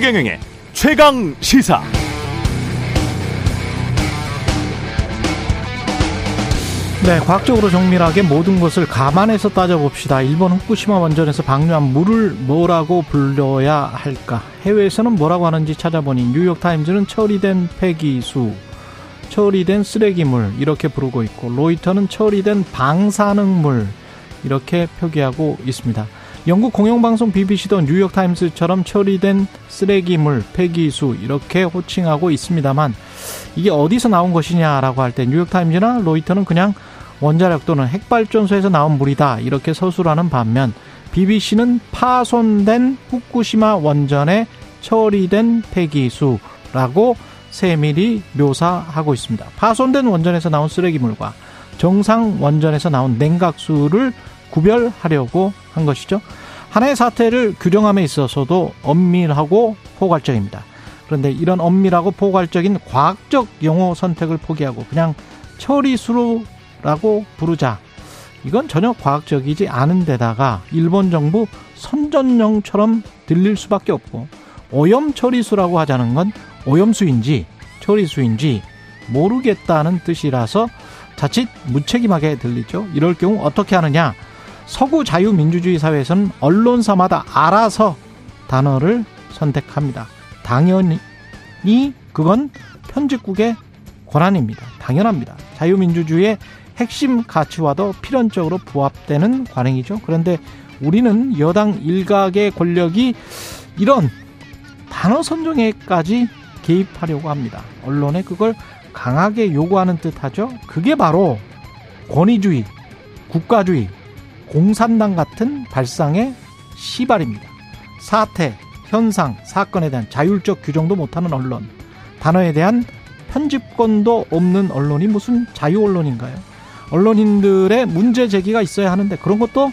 최경영의 최강 시사. 네, 과학적으로 정밀하게 모든 것을 감안해서 따져봅시다. 일본 후쿠시마 원전에서 방류한 물을 뭐라고 불러야 할까? 해외에서는 뭐라고 하는지 찾아보니 뉴욕타임즈는 처리된 폐기수, 처리된 쓰레기물 이렇게 부르고 있고 로이터는 처리된 방사능물 이렇게 표기하고 있습니다. 영국 공영방송 BBC도 뉴욕타임스처럼 처리된 쓰레기물, 폐기수 이렇게 호칭하고 있습니다만 이게 어디서 나온 것이냐라고 할 때 뉴욕타임즈나 로이터는 그냥 원자력 또는 핵발전소에서 나온 물이다 이렇게 서술하는 반면 BBC는 파손된 후쿠시마 원전에 처리된 폐기수라고 세밀히 묘사하고 있습니다. 파손된 원전에서 나온 쓰레기물과 정상 원전에서 나온 냉각수를 구별하려고 한 것이죠. 하나의 사태를 규정함에 있어서도 엄밀하고 포괄적입니다. 그런데 이런 엄밀하고 포괄적인 과학적 용어 선택을 포기하고 그냥 처리수로라고 부르자. 이건 전혀 과학적이지 않은 데다가 일본 정부 선전용처럼 들릴 수밖에 없고 오염 처리수라고 하자는 건 오염수인지 처리수인지 모르겠다는 뜻이라서 자칫 무책임하게 들리죠. 이럴 경우 어떻게 하느냐? 서구 자유민주주의 사회에서는 언론사마다 알아서 단어를 선택합니다. 당연히 그건 편집국의 권한입니다. 당연합니다. 자유민주주의의 핵심 가치와도 필연적으로 부합되는 관행이죠. 그런데 우리는 여당 일각의 권력이 이런 단어 선정에까지 개입하려고 합니다. 언론에 그걸 강하게 요구하는 듯 하죠. 그게 바로 권위주의, 국가주의, 공산당 같은 발상의 시발입니다. 사태, 현상, 사건에 대한 자율적 규정도 못하는 언론, 단어에 대한 편집권도 없는 언론이 무슨 자유 언론인가요? 언론인들의 문제 제기가 있어야 하는데 그런 것도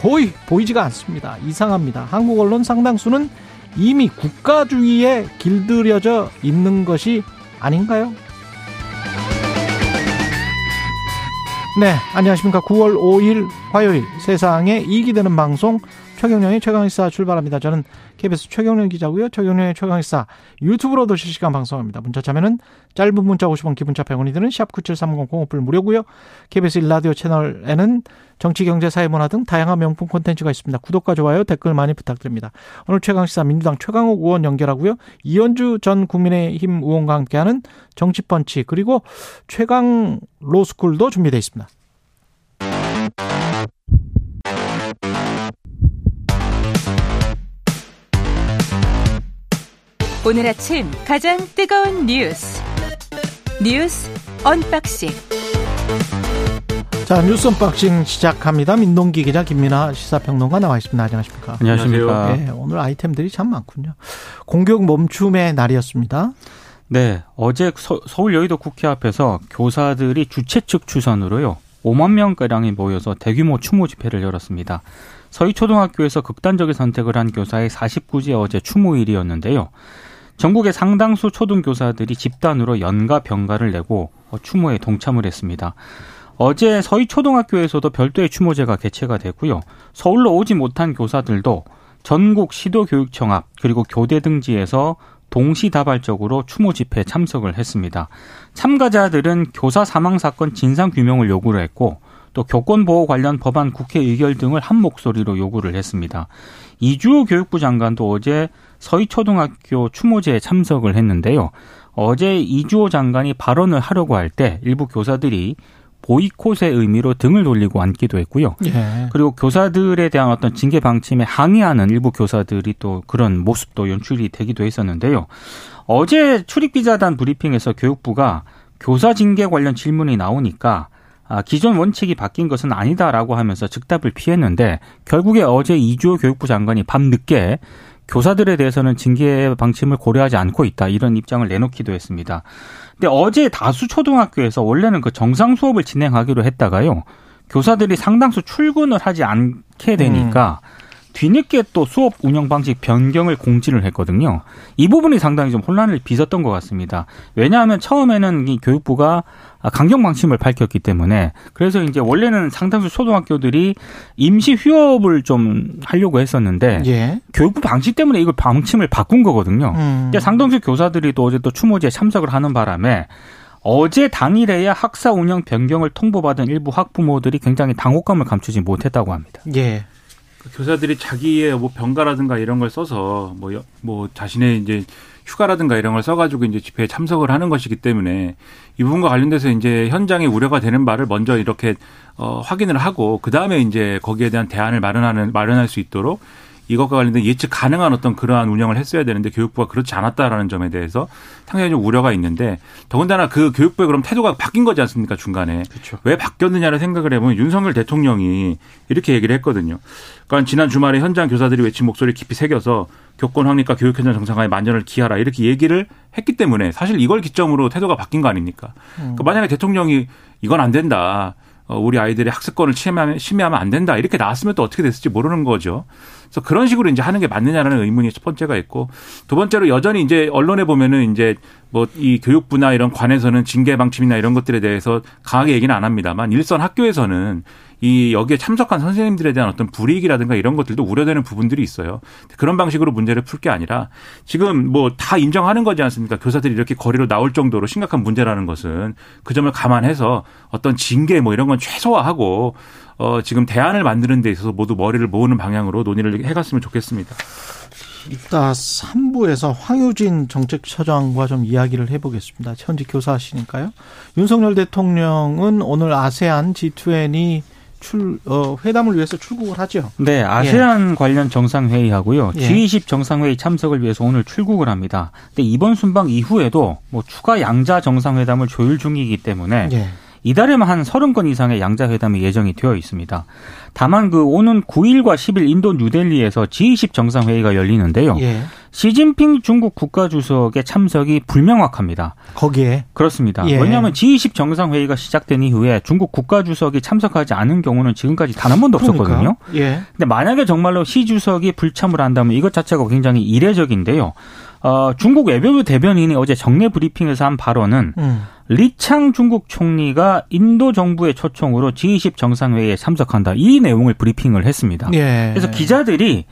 거의 보이지가 않습니다. 이상합니다. 한국 언론 상당수는 이미 국가주의에 길들여져 있는 것이 아닌가요? 네, 안녕하십니까. 9월 5일 화요일 세상에 이익이 되는 방송 최경령의 최강의사 출발합니다. 저는 KBS 최경령 기자고요. 최경령의 최강의사 유튜브로도 실시간 방송합니다. 문자 참여는 짧은 문자 50원, 기본자 100원이 드는 샵9730 공업불 무료고요. KBS 일라디오 채널에는 정치, 경제, 사회, 문화 등 다양한 명품 콘텐츠가 있습니다. 구독과 좋아요, 댓글 많이 부탁드립니다. 오늘 최강시사 민주당 최강욱 의원 연결하고요. 이현주 전 국민의힘 의원과 함께하는 정치펀치 그리고 최강 로스쿨도 준비되어 있습니다. 오늘 아침 가장 뜨거운 뉴스 뉴스 unboxing 자 뉴스 unboxing 시작합니다. 민동기 기자 김민아 시사평론가 나와 있습니다. 안녕하십니까? 안녕하십니까? 네, 오늘 아이템들이 참 많군요. 공교육 멈춤의 날이었습니다. 네, 어제 서, 울 여의도 국회 앞에서 교사들이 주최 측 추산으로요 5만 명가량이 모여서 대규모 추모 집회를 열었습니다. 서이초등학교에서 극단적인 선택을 한 교사의 49재 어제 추모일이었는데요. 전국의 상당수 초등교사들이 집단으로 연가 병가를 내고 추모에 동참을 했습니다. 어제 서희 초등학교에서도 별도의 추모제가 개최가 됐고요. 서울로 오지 못한 교사들도 전국 시도교육청 앞 그리고 교대 등지에서 동시다발적으로 추모 집회에 참석을 했습니다. 참가자들은 교사 사망 사건 진상 규명을 요구를 했고 또 교권 보호 관련 법안 국회 의결 등을 한 목소리로 요구를 했습니다. 이주호 교육부 장관도 어제 서희초등학교 추모제에 참석을 했는데요. 어제 이주호 장관이 발언을 하려고 할 때 일부 교사들이 보이콧의 의미로 등을 돌리고 앉기도 했고요. 예. 그리고 교사들에 대한 어떤 징계 방침에 항의하는 일부 교사들이 또 그런 모습도 연출이 되기도 했었는데요. 어제 출입기자단 브리핑에서 교육부가 교사 징계 관련 질문이 나오니까 아, 기존 원칙이 바뀐 것은 아니다라고 하면서 즉답을 피했는데 결국에 어제 이주호 교육부 장관이 밤 늦게 교사들에 대해서는 징계 방침을 고려하지 않고 있다 이런 입장을 내놓기도 했습니다. 근데 어제 다수 초등학교에서 원래는 그 정상 수업을 진행하기로 했다가요. 교사들이 상당수 출근을 하지 않게 되니까 음. 뒤늦게 또 수업 운영 방식 변경을 공지를 했거든요. 이 부분이 상당히 좀 혼란을 빚었던 것 같습니다. 왜냐하면 처음에는 이 교육부가 강경 방침을 밝혔기 때문에 그래서 이제 원래는 상당수 초등학교들이 임시 휴업을 좀 하려고 했었는데 예. 교육부 방침 때문에 이걸 방침을 바꾼 거거든요. 음. 상당수 교사들이 또 어제 또 추모제에 참석을 하는 바람에 어제 당일에야 학사 운영 변경을 통보받은 일부 학부모들이 굉장히 당혹감을 감추지 못했다고 합니다. 예. 그 교사들이 자기의 뭐 병가라든가 이런 걸 써서 뭐, 뭐 자신의 이제 휴가라든가 이런 걸 써가지고 이제 집회에 참석을 하는 것이기 때문에 이 부분과 관련돼서 이제 현장에 우려가 되는 바를 먼저 이렇게 어, 확인을 하고 그 다음에 이제 거기에 대한 대안을 마련하는 마련할 수 있도록 이것과 관련된 예측 가능한 어떤 그러한 운영을 했어야 되는데 교육부가 그렇지 않았다라는 점에 대해서 상당히 좀 우려가 있는데 더군다나 그 교육부의 그럼 태도가 바뀐 거지 않습니까 중간에 그렇죠. 왜 바뀌었느냐를 생각을 해보면 윤석열 대통령이 이렇게 얘기를 했거든요. 그러니까 지난 주말에 현장 교사들이 외친 목소리를 깊이 새겨서 교권 확립과 교육 현장 정상화에 만전을 기하라 이렇게 얘기를 했기 때문에 사실 이걸 기점으로 태도가 바뀐 거 아닙니까? 그러니까 만약에 대통령이 이건 안 된다. 어, 우리 아이들의 학습권을 침해하면, 침해하면 안 된다. 이렇게 나왔으면 또 어떻게 됐을지 모르는 거죠. 그래서 그런 식으로 이제 하는 게 맞느냐라는 의문이 첫 번째가 있고 두 번째로 여전히 이제 언론에 보면은 이제 뭐 이 교육부나 이런 관에서는 징계 방침이나 이런 것들에 대해서 강하게 얘기는 안 합니다만 일선 학교에서는 이 여기에 참석한 선생님들에 대한 어떤 불이익이라든가 이런 것들도 우려되는 부분들이 있어요. 그런 방식으로 문제를 풀 게 아니라 지금 뭐 다 인정하는 거지 않습니까? 교사들이 이렇게 거리로 나올 정도로 심각한 문제라는 것은 그 점을 감안해서 어떤 징계 뭐 이런 건 최소화하고 어, 지금 대안을 만드는 데 있어서 모두 머리를 모으는 방향으로 논의를 해갔으면 좋겠습니다. 이따 3부에서 황유진 정책처장과 좀 이야기를 해보겠습니다. 현직 교사시니까요. 윤석열 대통령은 오늘 아세안 G20 출, 어, 회담을 위해서 출국을 하죠. 네, 아세안 예. 관련 정상회의하고요. 예. G20 정상회의 참석을 위해서 오늘 출국을 합니다. 근데 이번 순방 이후에도 뭐 추가 양자 정상회담을 조율 중이기 때문에 예. 이달에만 한 30건 이상의 양자회담이 예정이 되어 있습니다. 다만 그 오는 9일과 10일 인도 뉴델리에서 G20 정상회의가 열리는데요. 예. 시진핑 중국 국가주석의 참석이 불명확합니다. 거기에 그렇습니다. 예. 왜냐하면 G20 정상회의가 시작된 이후에 중국 국가주석이 참석하지 않은 경우는 지금까지 단 한 번도. 없었거든요. 예. 근데 만약에 정말로 시 주석이 불참을 한다면 이것 자체가 굉장히 이례적인데요. 어, 중국 외교부 대변인이 어제 정례 브리핑에서 한 발언은 음. 리창 중국 총리가 인도 정부의 초청으로 G20 정상회의에 참석한다. 이 내용을 브리핑을 했습니다. 예. 그래서 기자들이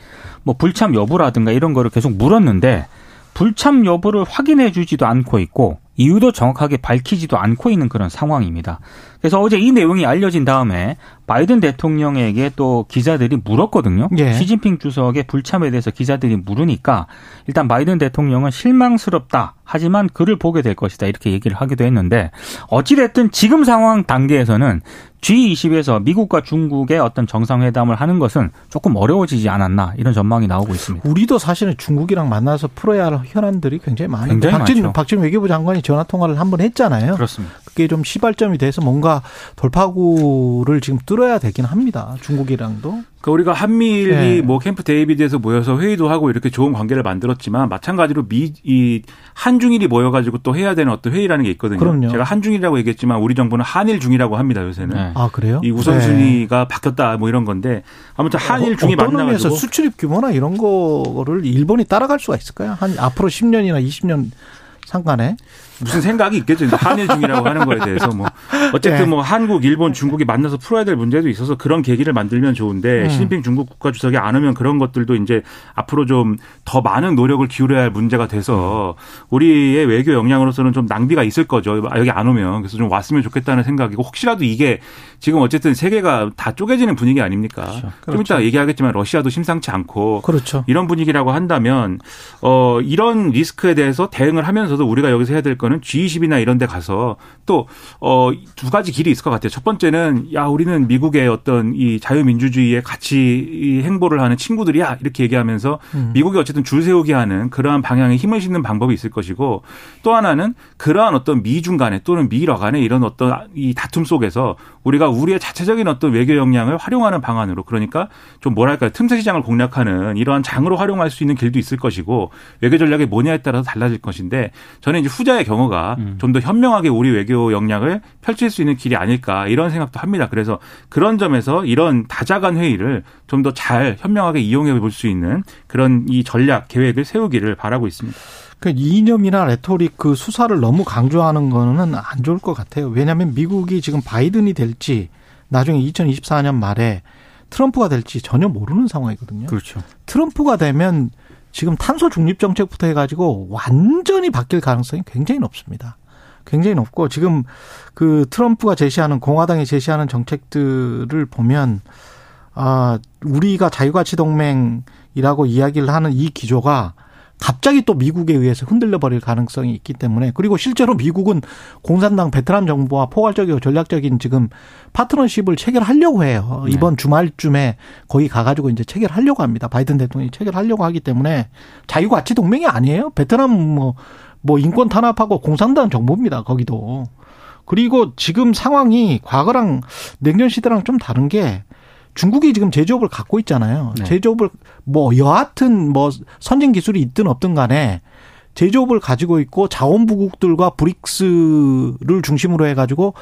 뭐 불참 여부라든가 이런 거를 계속 물었는데 불참 여부를 확인해 주지도 않고 있고 이유도 정확하게 밝히지도 않고 있는 그런 상황입니다. 그래서 어제 이 내용이 알려진 다음에 바이든 대통령에게 또 기자들이 물었거든요. 예. 시진핑 주석의 불참에 대해서 기자들이 물으니까 일단 바이든 대통령은 실망스럽다. 하지만 글을 보게 될 것이다. 이렇게 얘기를 하기도 했는데 어찌됐든 지금 상황 단계에서는 G20에서 미국과 중국의 어떤 정상회담을 하는 것은 조금 어려워지지 않았나 이런 전망이 나오고 있습니다. 우리도 사실은 중국이랑 만나서 풀어야 할 현안들이 굉장히 많은데 박진, 박진 외교부 장관이 전화 통화를 한 번 했잖아요. 그렇습니다. 그게 좀 시발점이 돼서 뭔가 돌파구를 지금 뚫어야 되긴 합니다. 중국이랑도. 그러니까 우리가 한미일이 네. 뭐 캠프 데이비드에서 모여서 회의도 하고 이렇게 좋은 관계를 만들었지만 마찬가지로 미 이 한중일이 모여가지고 또 해야 되는 어떤 회의라는 게 있거든요. 그럼요. 제가 한중일이라고 얘기했지만 우리 정부는 한일 중이라고 합니다 요새는. 네. 아 그래요? 이 우선순위가 네. 바뀌었다 뭐 이런 건데 아무튼 한일 중이 어, 만나가지고 수출입 규모나 이런 거를 일본이 따라갈 수가 있을까요? 한 앞으로 10년이나 20년 상관에 무슨 생각이 있겠죠. 한일 중이라고 하는 거에 대해서 뭐 어쨌든 네. 뭐 한국, 일본, 중국이 만나서 풀어야 될 문제도 있어서 그런 계기를 만들면 좋은데 음. 시진핑 중국 국가 주석이 안 오면 그런 것들도 이제 앞으로 좀 더 많은 노력을 기울여야 할 문제가 돼서 우리의 외교 역량으로서는 좀 낭비가 있을 거죠. 여기 안 오면 그래서 좀 왔으면 좋겠다는 생각이고 혹시라도 이게 지금 어쨌든 세계가 다 쪼개지는 분위기 아닙니까? 그렇죠. 좀 그렇죠. 이따 얘기하겠지만 러시아도 심상치 않고 그렇죠. 이런 분위기라고 한다면 어 이런 리스크에 대해서 대응을 하면서도 우리가 여기서 해야 될 거는 G20이나 이런 데 가서 또, 어, 두 가지 길이 있을 것 같아요. 첫 번째는, 야, 우리는 미국의 어떤 이 자유민주주의에 같이 행보를 하는 친구들이야. 이렇게 얘기하면서 음. 미국이 어쨌든 줄 세우게 하는 그러한 방향에 힘을 싣는 방법이 있을 것이고 또 하나는 그러한 어떤 미중 간에 또는 미러 간에 이런 어떤 이 다툼 속에서 우리가 우리의 자체적인 어떤 외교 역량을 활용하는 방안으로 그러니까 좀 뭐랄까요. 틈새 시장을 공략하는 이러한 장으로 활용할 수 있는 길도 있을 것이고 외교 전략이 뭐냐에 따라서 달라질 것인데 저는 이제 후자의 경우가 음. 좀더 현명하게 우리 외교 역량을 펼칠 수 있는 길이 아닐까 이런 생각도 합니다. 그래서 그런 점에서 이런 다자간 회의를 좀 더 잘 현명하게 이용해 볼 수 있는 그런 이 전략 계획을 세우기를 바라고 있습니다. 그 이념이나 레토릭 그 수사를 너무 강조하는 거는 안 좋을 것 같아요. 왜냐하면 미국이 지금 바이든이 될지 나중에 2024년 말에 트럼프가 될지 전혀 모르는 상황이거든요. 그렇죠. 트럼프가 되면 지금 탄소 중립 정책부터 해가지고 완전히 바뀔 가능성이 굉장히 높습니다. 굉장히 높고 지금 그 트럼프가 제시하는 공화당이 제시하는 정책들을 보면 아 우리가 자유가치 동맹이라고 이야기를 하는 이 기조가 갑자기 또 미국에 의해서 흔들려 버릴 가능성이 있기 때문에 그리고 실제로 미국은 공산당 베트남 정부와 포괄적이고 전략적인 지금 파트너십을 체결하려고 해요. 네. 이번 주말쯤에 거기 가가지고 이제 체결하려고 합니다. 바이든 대통령이 체결하려고 하기 때문에 자유가치 동맹이 아니에요. 베트남 뭐, 뭐 인권 탄압하고 공산당 정부입니다. 거기도. 그리고 지금 상황이 과거랑 냉전 시대랑 좀 다른 게 중국이 지금 제조업을 갖고 있잖아요. 네. 제조업을 뭐 여하튼 뭐 선진 기술이 있든 없든 간에 제조업을 가지고 있고 자원부국들과 브릭스를 중심으로 해가지고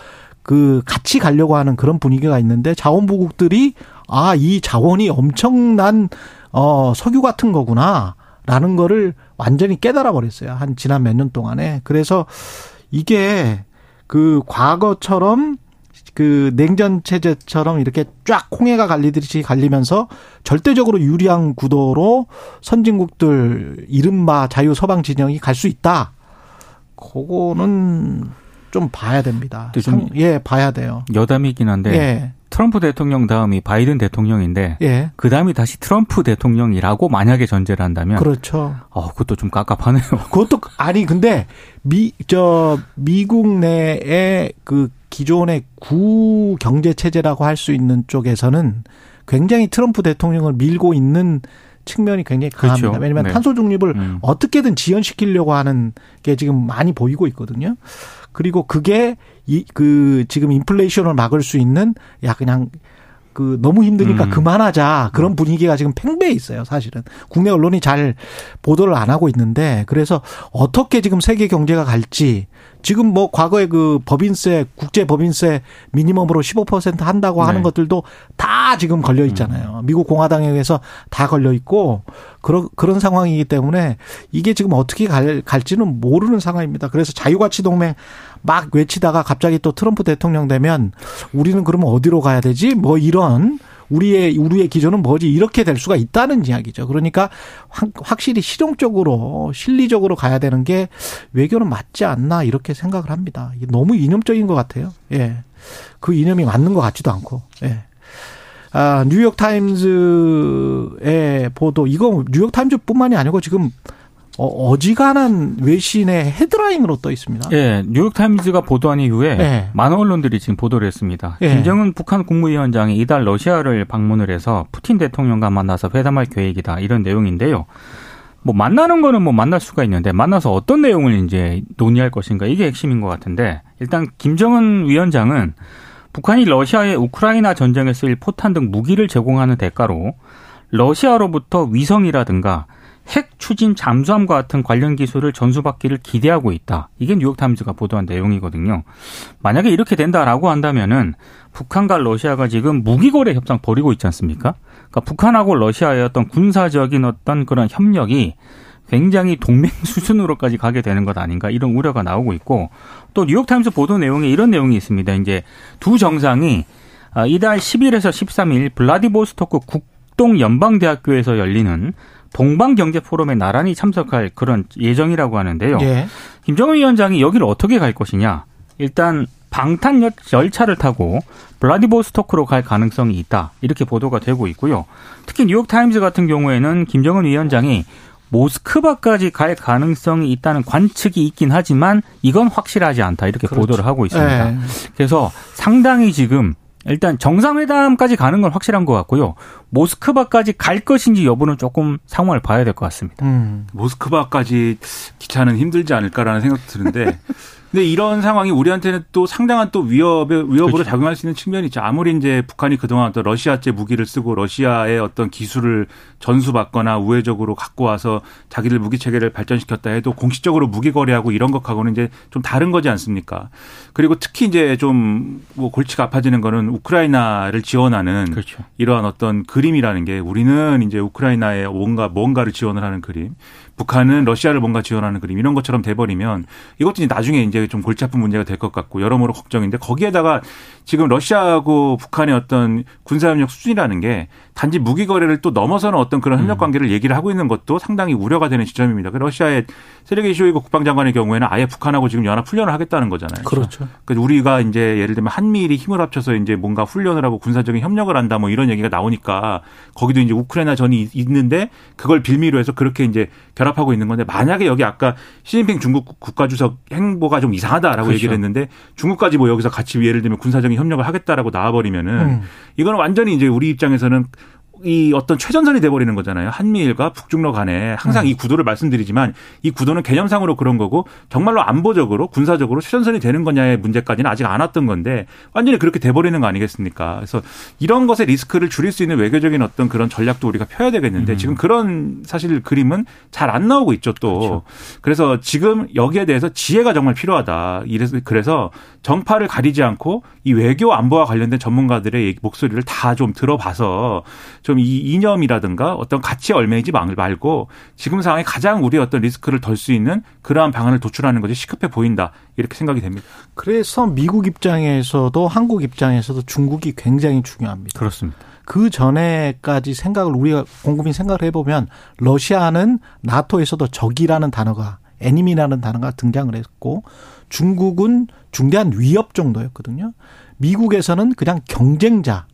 그 같이 가려고 하는 그런 분위기가 있는데 자원부국들이 아 이 자원이 엄청난 어 석유 같은 거구나 라는 거를 완전히 깨달아 버렸어요 한 지난 몇 년 동안에 그래서 이게 그 과거처럼 그 냉전 체제처럼 이렇게 쫙 홍해가 갈리듯이 갈리면서 절대적으로 유리한 구도로 선진국들 이른바 자유 서방 진영이 갈 수 있다. 그거는 좀 봐야 됩니다. 좀 상- 예, 봐야 돼요. 여담이긴 한데 예, 트럼프 대통령 다음이 바이든 대통령인데 예. 그 다음이 다시 트럼프 대통령이라고 만약에 전제를 한다면 그렇죠. 어, 그것도 좀 깝깝하네요. 그것도 아니 근데 미 저 미국 내의 그 기존의 구 경제 체제라고 할 수 있는 쪽에서는 굉장히 트럼프 대통령을 밀고 있는 측면이 굉장히 강합니다. 그렇죠. 왜냐하면 네. 탄소 중립을 음. 어떻게든 지연시키려고 하는 게 지금 많이 보이고 있거든요. 그리고 그게 이 그 지금 인플레이션을 막을 수 있는 야 그냥 그 너무 힘드니까 음. 그만하자. 그런 분위기가 지금 팽배해 있어요 사실은. 국내 언론이 잘 보도를 안 하고 있는데 그래서 어떻게 지금 세계 경제가 갈지 지금 뭐 과거에 그 법인세 국제 법인세 미니멈으로 15% 한다고 하는 네. 것들도 다 지금 걸려 있잖아요 미국 공화당에 의해서 다 걸려 있고 그런 그런 상황이기 때문에 이게 지금 어떻게 갈, 갈지는 모르는 상황입니다 그래서 자유가치 동맹 막 외치다가 갑자기 또 트럼프 대통령 되면 우리는 그러면 어디로 가야 되지? 뭐 이런 우리의 우리의 기조는 뭐지? 이렇게 될 수가 있다는 이야기죠. 그러니까 확- 확실히 실용적으로 실리적으로 가야 되는 게 외교는 맞지 않나 이렇게 생각을 합니다. 이게 너무 이념적인 것 같아요. 예. 그 이념이 맞는 것 같지도 않고. 예. 아, 뉴욕 타임즈의 보도 이거 뉴욕 타임즈뿐만이 아니고 지금 어, 어지간한 외신의 헤드라인으로 떠 있습니다. 예, 뉴욕타임즈가 보도한 이후에 예. 많은 언론들이 지금 보도를 했습니다. 예. 김정은 북한 국무위원장이 이달 러시아를 방문을 해서 푸틴 대통령과 만나서 회담할 계획이다. 이런 내용인데요. 뭐 만나는 거는 뭐 만날 수가 있는데 만나서 어떤 내용을 이제 논의할 것인가 이게 핵심인 것 같은데 일단 김정은 위원장은 북한이 러시아에 우크라이나 전쟁에 쓰일 포탄 등 무기를 제공하는 대가로 러시아로부터 위성이라든가 핵 추진 잠수함과 같은 관련 기술을 전수받기를 기대하고 있다. 이게 뉴욕타임즈가 보도한 내용이거든요. 만약에 이렇게 된다라고 한다면은 북한과 러시아가 지금 무기거래 협상 벌이고 있지 않습니까? 그러니까 북한하고 러시아의 어떤 군사적인 어떤 그런 협력이 굉장히 동맹 수준으로까지 가게 되는 것 아닌가 이런 우려가 나오고 있고 또 뉴욕타임스 보도 내용에 이런 내용이 있습니다. 이제 두 정상이 아, 이달 10일에서 13일 블라디보스토크 극동연방대학교에서 열리는 동방 경제 포럼에 나란히 참석할 그런 예정이라고 하는데요. 예. 김정은 위원장이 여기를 어떻게 갈 것이냐? 일단 방탄 열- 열차를 타고 블라디보스토크로 갈 가능성이 있다. 이렇게 보도가 되고 있고요. 특히 뉴욕 타임즈 같은 경우에는 김정은 위원장이 모스크바까지 갈 가능성이 있다는 관측이 있긴 하지만 이건 확실하지 않다. 이렇게 그렇죠. 보도를 하고 있습니다. 예. 그래서 상당히 지금 일단 정상회담까지 가는 건 확실한 것 같고요. 모스크바까지 갈 것인지 여부는 조금 상황을 봐야 될 것 같습니다. 음. 모스크바까지 기차는 힘들지 않을까라는 생각도 드는데 근데 이런 상황이 우리한테는 또 상당한 또 위협의 위협으로 그렇죠. 작용할 수 있는 측면이 있죠. 아무리 이제 북한이 그동안 또 러시아제 무기를 쓰고 러시아의 어떤 기술을 전수받거나 우회적으로 갖고 와서 자기들 무기 체계를 발전시켰다 해도 공식적으로 무기 거래하고 이런 것하고는 이제 좀 다른 거지 않습니까? 그리고 특히 이제 좀 뭐 골치가 아파지는 거는 우크라이나를 지원하는 그렇죠. 이러한 어떤 그림이라는 게 우리는 이제 우크라이나에 뭔가 뭔가를 지원을 하는 그림. 북한은 러시아를 뭔가 지원하는 그림 이런 것처럼 돼버리면 이것도 이제 나중에 이제 좀 골치 아픈 문제가 될 것 같고 여러모로 걱정인데 거기에다가 지금 러시아하고 북한의 어떤 군사협력 수준이라는 게 단지 무기 거래를 또 넘어서는 어떤 그런 협력 음. 관계를 얘기를 하고 있는 것도 상당히 우려가 되는 지점입니다. 그 러시아의 세르게이 쇼이고 국방장관의 경우에는 아예 북한하고 지금 연합 훈련을 하겠다는 거잖아요. 그렇죠. 그러니까 우리가 이제 예를 들면 한미일이 힘을 합쳐서 이제 뭔가 훈련을 하고 군사적인 협력을 한다 뭐 이런 얘기가 나오니까 거기도 이제 우크라이나 전이 있는데 그걸 빌미로 해서 그렇게 이제 결합하고 있는 건데 만약에 여기 아까 시진핑 중국 국가주석 행보가 좀 이상하다라고 그렇죠. 얘기를 했는데 중국까지 뭐 여기서 같이 예를 들면 군사적인 협력을 하겠다라고 나와버리면은 음. 이거는 완전히 이제 우리 입장에서는 이 어떤 최전선이 돼버리는 거잖아요. 한미일과 북중러 간에 항상 음. 이 구도를 말씀드리지만 이 구도는 개념상으로 그런 거고 정말로 안보적으로 군사적으로 최전선이 되는 거냐의 문제까지는 아직 안 왔던 건데 완전히 그렇게 돼버리는 거 아니겠습니까? 그래서 이런 것의 리스크를 줄일 수 있는 외교적인 어떤 그런 전략도 우리가 펴야 되겠는데 음. 지금 그런 사실 그림은 잘 안 나오고 있죠 또. 그렇죠. 그래서 지금 여기에 대해서 지혜가 정말 필요하다. 이래서 그래서 정파를 가리지 않고 이 외교 안보와 관련된 전문가들의 목소리를 다 좀 들어봐서 좀이 이념이라든가 어떤 가치에 얽매이지 말고 지금 상황에 가장 우리의 어떤 리스크를 덜 수 있는 그러한 방안을 도출하는 것이 시급해 보인다. 이렇게 생각이 됩니다. 그래서 미국 입장에서도 한국 입장에서도 중국이 굉장히 중요합니다. 그렇습니다. 그 전에까지 생각을 우리가 공국민 생각을 해보면 러시아는 나토에서도 적이라는 단어가 애니미라는 단어가 등장을 했고 중국은 중대한 위협 정도였거든요. 미국에서는 그냥 경쟁자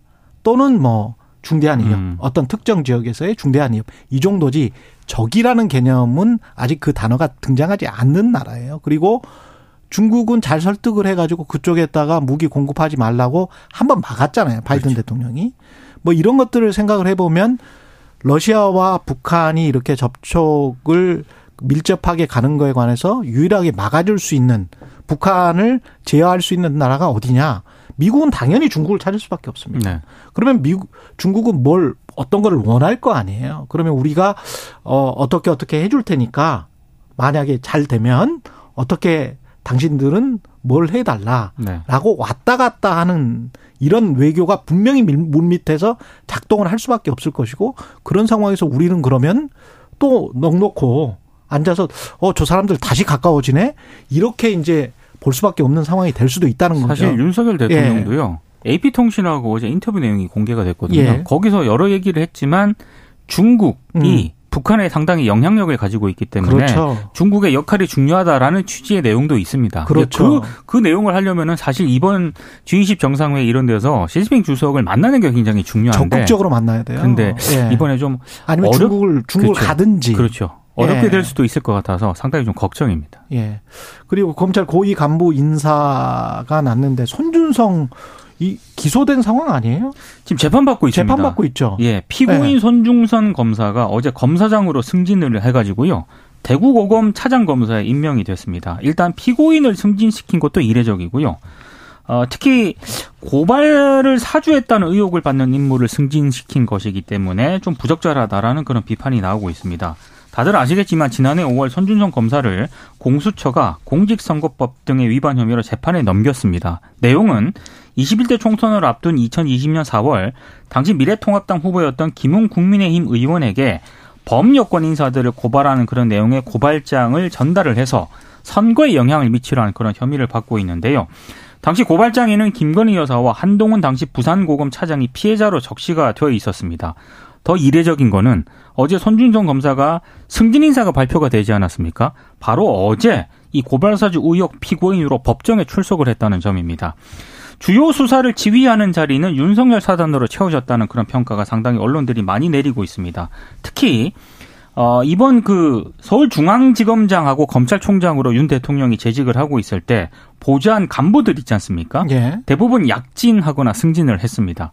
또는 뭐 중대한 위협, 음. 어떤 특정 지역에서의 중대한 위협 이 정도지 적이라는 개념은 아직 그 단어가 등장하지 않는 나라예요. 그리고 중국은 잘 설득을 해가지고 그쪽에다가 무기 공급하지 말라고 한 번 막았잖아요. 바이든 그렇죠. 대통령이. 뭐 이런 것들을 생각을 해보면 러시아와 북한이 이렇게 접촉을 밀접하게 가는 거에 관해서 유일하게 막아줄 수 있는 북한을 제어할 수 있는 나라가 어디냐? 미국은 당연히 중국을 찾을 수밖에 없습니다. 네. 그러면 미국 중국은 뭘 어떤 거를 원할 거 아니에요. 그러면 우리가 어 어떻게 어떻게 해줄 테니까 만약에 잘 되면 어떻게 당신들은 뭘 해달라라고 네. 왔다 갔다 하는 이런 외교가 분명히 물밑에서 작동을 할 수밖에 없을 것이고 그런 상황에서 우리는 그러면 또 넉넉고 앉아서 어 저 사람들 다시 가까워지네 이렇게 이제 볼 수밖에 없는 상황이 될 수도 있다는 거죠. 사실 윤석열 대통령도요. 예. AP통신하고 어제 인터뷰 내용이 공개가 됐거든요. 예. 거기서 여러 얘기를 했지만 중국이 음. 북한에 상당히 영향력을 가지고 있기 때문에 그렇죠. 중국의 역할이 중요하다라는 취지의 내용도 있습니다. 그렇죠. 그, 그 내용을 하려면은 사실 이번 G20 정상회 이런 데서 시진핑 주석을 만나는 게 굉장히 중요한데 적극적으로 만나야 돼요. 근데 예. 이번에 좀 아니면 어렵... 중국을 중국을 그렇죠. 가든지 그렇죠. 어렵게 예. 될 수도 있을 것 같아서 상당히 좀 걱정입니다. 예. 그리고 검찰 고위 간부 인사가 났는데 손준성 이 기소된 상황 아니에요? 지금 재판받고 있습니다. 재판받고 있죠. 예. 피고인 예. 손중선 검사가 어제 검사장으로 승진을 해가지고요. 대구고검 차장검사에 임명이 됐습니다. 일단 피고인을 승진시킨 것도 이례적이고요. 어, 특히 고발을 사주했다는 의혹을 받는 인물을 승진시킨 것이기 때문에 좀 부적절하다라는 그런 비판이 나오고 있습니다. 다들 아시겠지만 지난해 5월 손준성 검사를 공수처가 공직선거법 등의 위반 혐의로 재판에 넘겼습니다. 내용은 21대 총선을 앞둔 2020년 4월 당시 미래통합당 후보였던 김웅 국민의힘 의원에게 범여권 인사들을 고발하는 그런 내용의 고발장을 전달을 해서 선거에 영향을 미치려는 그런 혐의를 받고 있는데요. 당시 고발장에는 김건희 여사와 한동훈 당시 부산고검 차장이 피해자로 적시가 되어 있었습니다. 더 이례적인 거는 어제 손준성 검사가 승진 인사가 발표가 되지 않았습니까? 바로 어제 이 고발사주 의혹 피고인으로 법정에 출석을 했다는 점입니다. 주요 수사를 지휘하는 자리는 윤석열 사단으로 채워졌다는 그런 평가가 상당히 언론들이 많이 내리고 있습니다. 특히 어, 이번 그 서울중앙지검장하고 검찰총장으로 윤 대통령이 재직을 하고 있을 때 보좌한 간부들 있지 않습니까? 예. 대부분 약진하거나 승진을 했습니다.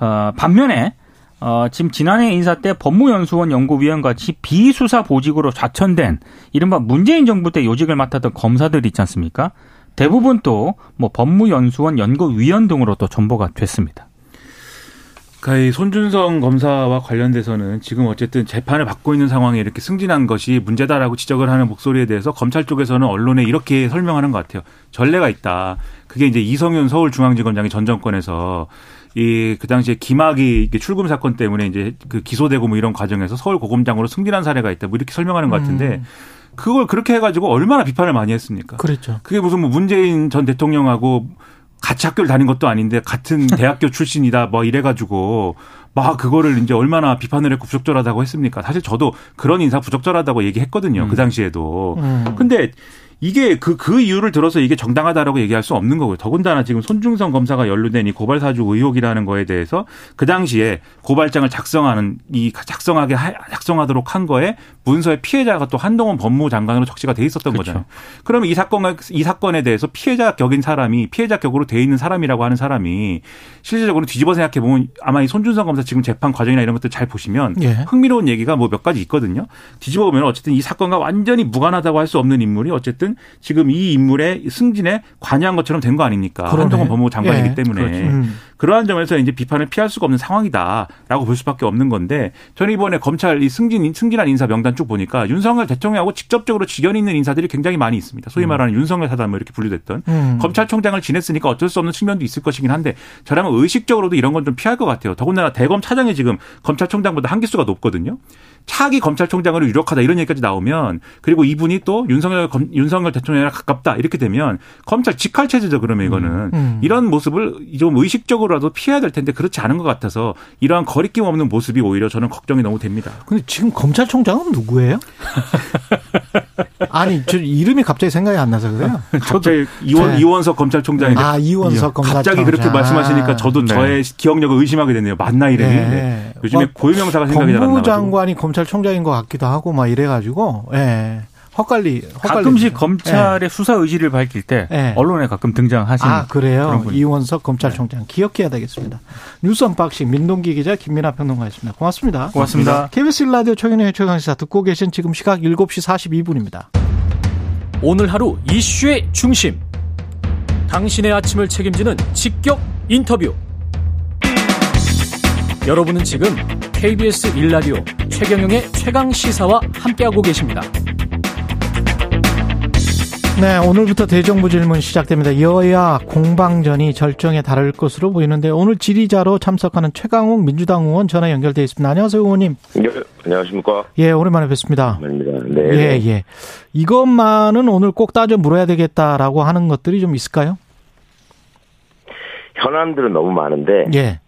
어, 반면에 어, 지금 지난해 인사 때 법무연수원 연구위원 같이 비수사 보직으로 좌천된 이른바 문재인 정부 때 요직을 맡았던 검사들 있지 않습니까? 대부분 또 뭐 법무연수원 연구위원 등으로 또 전보가 됐습니다. 그러니까 이 손준성 검사와 관련돼서는 지금 어쨌든 재판을 받고 있는 상황에 이렇게 승진한 것이 문제다라고 지적을 하는 목소리에 대해서 검찰 쪽에서는 언론에 이렇게 설명하는 것 같아요. 전례가 있다. 그게 이제 이성윤 서울중앙지검장이 전 정권에서 이 그 당시에 김학이 출금 사건 때문에 이제 그 기소되고 뭐 이런 과정에서 서울 고검장으로 승진한 사례가 있다. 뭐 이렇게 설명하는 것 같은데 음. 그걸 그렇게 해가지고 얼마나 비판을 많이 했습니까? 그랬죠. 그게 무슨 뭐 문재인 전 대통령하고 같이 학교를 다닌 것도 아닌데 같은 대학교 출신이다 뭐 이래가지고 막 그거를 이제 얼마나 비판을 했고 부적절하다고 했습니까? 사실 저도 그런 인사 부적절하다고 얘기했거든요. 그 당시에도. 음. 근데 이게 그, 그 이유를 들어서 이게 정당하다라고 얘기할 수 없는 거고요. 더군다나 지금 손중성 검사가 연루된 이 고발사주 의혹이라는 거에 대해서 그 당시에 고발장을 작성하는 이 작성하게 하, 작성하도록 한 거에 문서의 피해자가 또 한동훈 법무장관으로 적시가 돼 있었던 그렇죠. 거잖아요. 그러면 이 사건 이 사건에 대해서 피해자 격인 사람이 피해자 격으로 돼 있는 사람이라고 하는 사람이 실질적으로 뒤집어 생각해 보면 아마 이 손준성 검사 지금 재판 과정이나 이런 것들 잘 보시면 예. 흥미로운 얘기가 뭐 몇 가지 있거든요. 뒤집어 보면 어쨌든 이 사건과 완전히 무관하다고 할 수 없는 인물이 어쨌든 지금 이 인물의 승진에 관여한 것처럼 된 거 아닙니까? 그러네. 한동훈 법무부 장관이기 예, 때문에. 그렇죠. 음. 그러한 점에서 이제 비판을 피할 수가 없는 상황이다라고 볼 수밖에 없는 건데 저는 이번에 검찰 이 승진 승진한 인사 명단 쭉 보니까 윤석열 대통령하고 직접적으로 직연이 있는 인사들이 굉장히 많이 있습니다. 소위 말하는 윤석열 사단 뭐 이렇게 분류됐던 음. 검찰총장을 지냈으니까 어쩔 수 없는 측면도 있을 것이긴 한데 저라면 의식적으로도 이런 건 좀 피할 것 같아요. 더군다나 대검 차장이 지금 검찰총장보다 한 기수가 높거든요. 차기 검찰총장으로 유력하다 이런 얘기까지 나오면 그리고 이분이 또 윤석열 검- 윤석열 대통령이랑 가깝다 이렇게 되면 검찰 직할 체제죠 그러면 이거는 음. 이런 모습을 좀 의식적으로 라도 피해야 될 텐데 그렇지 않은 것 같아서 이러한 거리낌 없는 모습이 오히려 저는 걱정이 너무 됩니다. 근데 지금 검찰총장은 누구예요? 아니, 저 이름이 갑자기 생각이 안 나서 그래요. 갑자기 이원 네. 이원석 검찰총장인데 아, 이원석 검찰총장. 갑자기 그렇게 말씀하시니까 저도 네. 저의 기억력을 의심하게 되네요. 맞나 이름이. 예. 네. 요즘에 뭐, 고유명사가 생각이 잘안 법무부 나가지고. 장관이 검찰총장인 것 같기도 하고 막 이래가지고, 예. 헛갈리, 헛갈리. 가끔씩 검찰의 수사 의지를 밝힐 때 예. 언론에 가끔 등장하시는 아, 그래요? 이원석 검찰총장. 기억해야 되겠습니다. 뉴스 unboxing 민동기 기자 김민아 평론가였습니다. 고맙습니다. 고맙습니다. KBS 라디오 최경영의 최강시사 듣고 계신 지금 시각 7시 42분입니다. 오늘 하루 이슈의 중심. 당신의 아침을 책임지는 직격 인터뷰. 여러분은 지금 KBS 1라디오 최경영의 최강 시사와 함께하고 계십니다. 네, 오늘부터 대정부 질문 시작됩니다. 여야 공방전이 절정에 달할 것으로 보이는데 오늘 질의자로 참석하는 최강욱 민주당 의원 전화 연결돼 있습니다. 안녕하세요, 의원님. 네, 안녕하십니까. 예, 오랜만에 뵙습니다. 입니다. 네. 예, 예. 이것만은 오늘 꼭 따져 물어야 되겠다라고 하는 것들이 좀 있을까요? 현안들은 너무 많은데 예.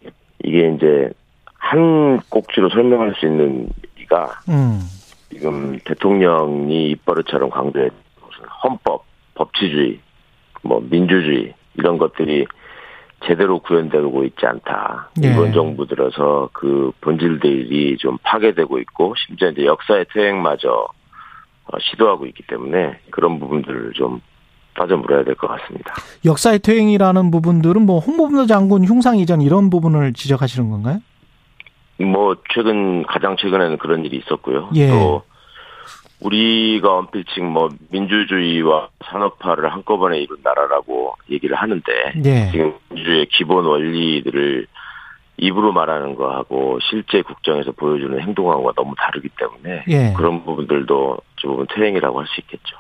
이게 이제 한 꼭지로 설명할 수 있는 이가 음. 지금 대통령이 입버릇처럼 무슨 헌법, 법치주의, 뭐 민주주의 이런 것들이 제대로 구현되고 있지 않다. 예. 이번 정부 들어서 그 본질들이 좀 파괴되고 있고 심지어 이제 역사의 퇴행마저 어, 시도하고 있기 때문에 그런 부분들을 좀 따져 물어야 될 것 같습니다. 역사의 퇴행이라는 부분들은 뭐 홍범도 장군 흉상 이전 이런 부분을 지적하시는 건가요? 뭐 최근 가장 최근에는 그런 일이 있었고요. 예. 또 우리가 언필칭 뭐 민주주의와 산업화를 한꺼번에 이룬 나라라고 얘기를 하는데 예. 지금 민주주의의 기본 원리들을 입으로 말하는 거하고 실제 국정에서 보여주는 행동하고가 너무 다르기 때문에 예. 그런 부분들도 보면 퇴행이라고 할 수 있겠죠.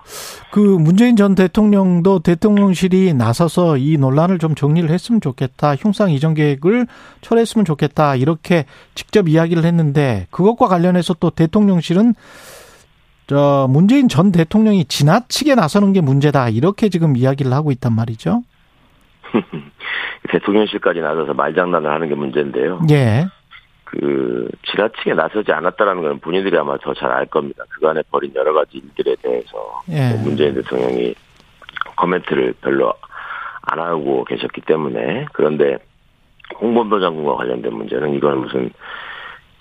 그 문재인 전 대통령도 대통령실이 나서서 이 논란을 좀 정리를 했으면 좋겠다. 흉상 이전 계획을 철회했으면 좋겠다. 이렇게 직접 이야기를 했는데 그것과 관련해서 또 대통령실은 저 문재인 전 대통령이 지나치게 나서는 게 문제다. 이렇게 지금 이야기를 하고 있단 말이죠. 대통령실까지 나서서 말장난을 하는 게 문제인데요. 예. 그 지나치게 나서지 않았다라는 건 본인들이 아마 더 잘 알 겁니다. 그간에 벌인 여러 가지 일들에 대해서 예. 뭐 문재인 대통령이 코멘트를 별로 안 하고 계셨기 때문에 그런데 홍범도 장군과 관련된 문제는 이건 무슨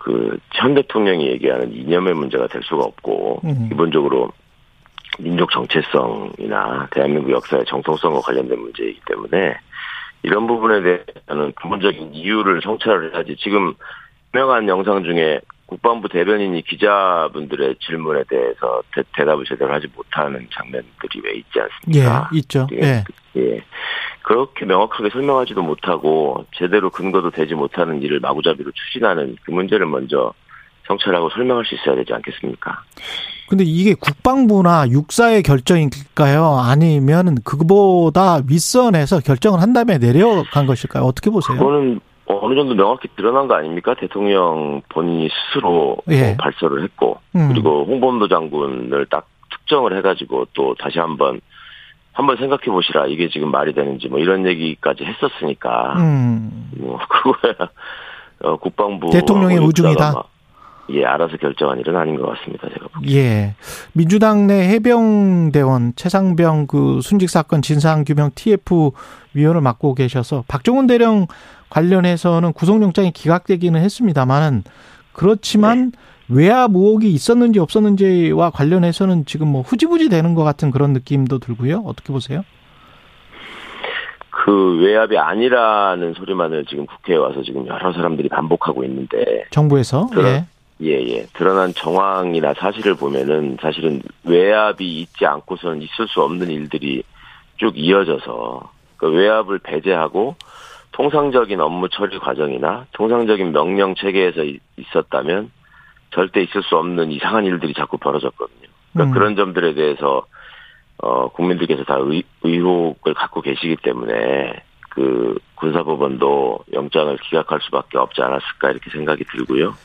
그 현 대통령이 얘기하는 이념의 문제가 될 수가 없고 음. 기본적으로 민족 정체성이나 대한민국 역사의 정통성과 관련된 문제이기 때문에 이런 부분에 대해서는 근본적인 이유를 성찰을 해야지 지금 유명한 영상 중에 국방부 대변인이 기자분들의 질문에 대해서 대, 답을 제대로 하지 못하는 장면들이 왜 있지 예. 않습니까? 있죠. 예. 예. 그렇게 명확하게 설명하지도 못하고 제대로 근거도 되지 못하는 일을 마구잡이로 추진하는 그 문제를 먼저 성찰하고 설명할 수 있어야 되지 않겠습니까? 근데 이게 국방부나 육사의 결정일까요? 아니면 그보다 윗선에서 결정을 한 다음에 내려간 것일까요? 어떻게 보세요? 그거는 어느 정도 명확히 드러난 거 아닙니까? 대통령 본인이 스스로 예. 뭐 발설을 했고 음. 그리고 홍범도 장군을 딱 특정을 해가지고 또 다시 한번 한번 생각해 보시라 이게 지금 말이 되는지 뭐 이런 얘기까지 했었으니까 음. 뭐 그거야 어, 국방부 대통령의 우중이다? 예 알아서 결정한 일은 아닌 것 같습니다 제가 보기엔. 예. 민주당 내 해병대원 최상병 그 순직 사건 진상 규명 TF 위원을 맡고 계셔서 박종훈 대령 관련해서는 구속영장이 기각되기는 했습니다만은 그렇지만 외압 의혹이 있었는지 없었는지와 관련해서는 지금 뭐 후지부지 되는 것 같은 그런 느낌도 들고요. 어떻게 보세요? 그 외압이 아니라는 소리만을 지금 국회에 와서 지금 여러 사람들이 반복하고 있는데 정부에서. 예. 예, 예. 드러난 정황이나 사실을 보면은 사실은 외압이 있지 않고서는 있을 수 없는 일들이 쭉 이어져서 그 외압을 배제하고 통상적인 업무 처리 과정이나 통상적인 명령 체계에서 이- 있었다면 절대 있을 수 없는 이상한 일들이 자꾸 벌어졌거든요. 그러니까 음. 그런 점들에 대해서 어 국민들께서 다 의, 의혹을 갖고 계시기 때문에 그 군사법원도 영장을 기각할 수밖에 없지 않았을까 이렇게 생각이 들고요.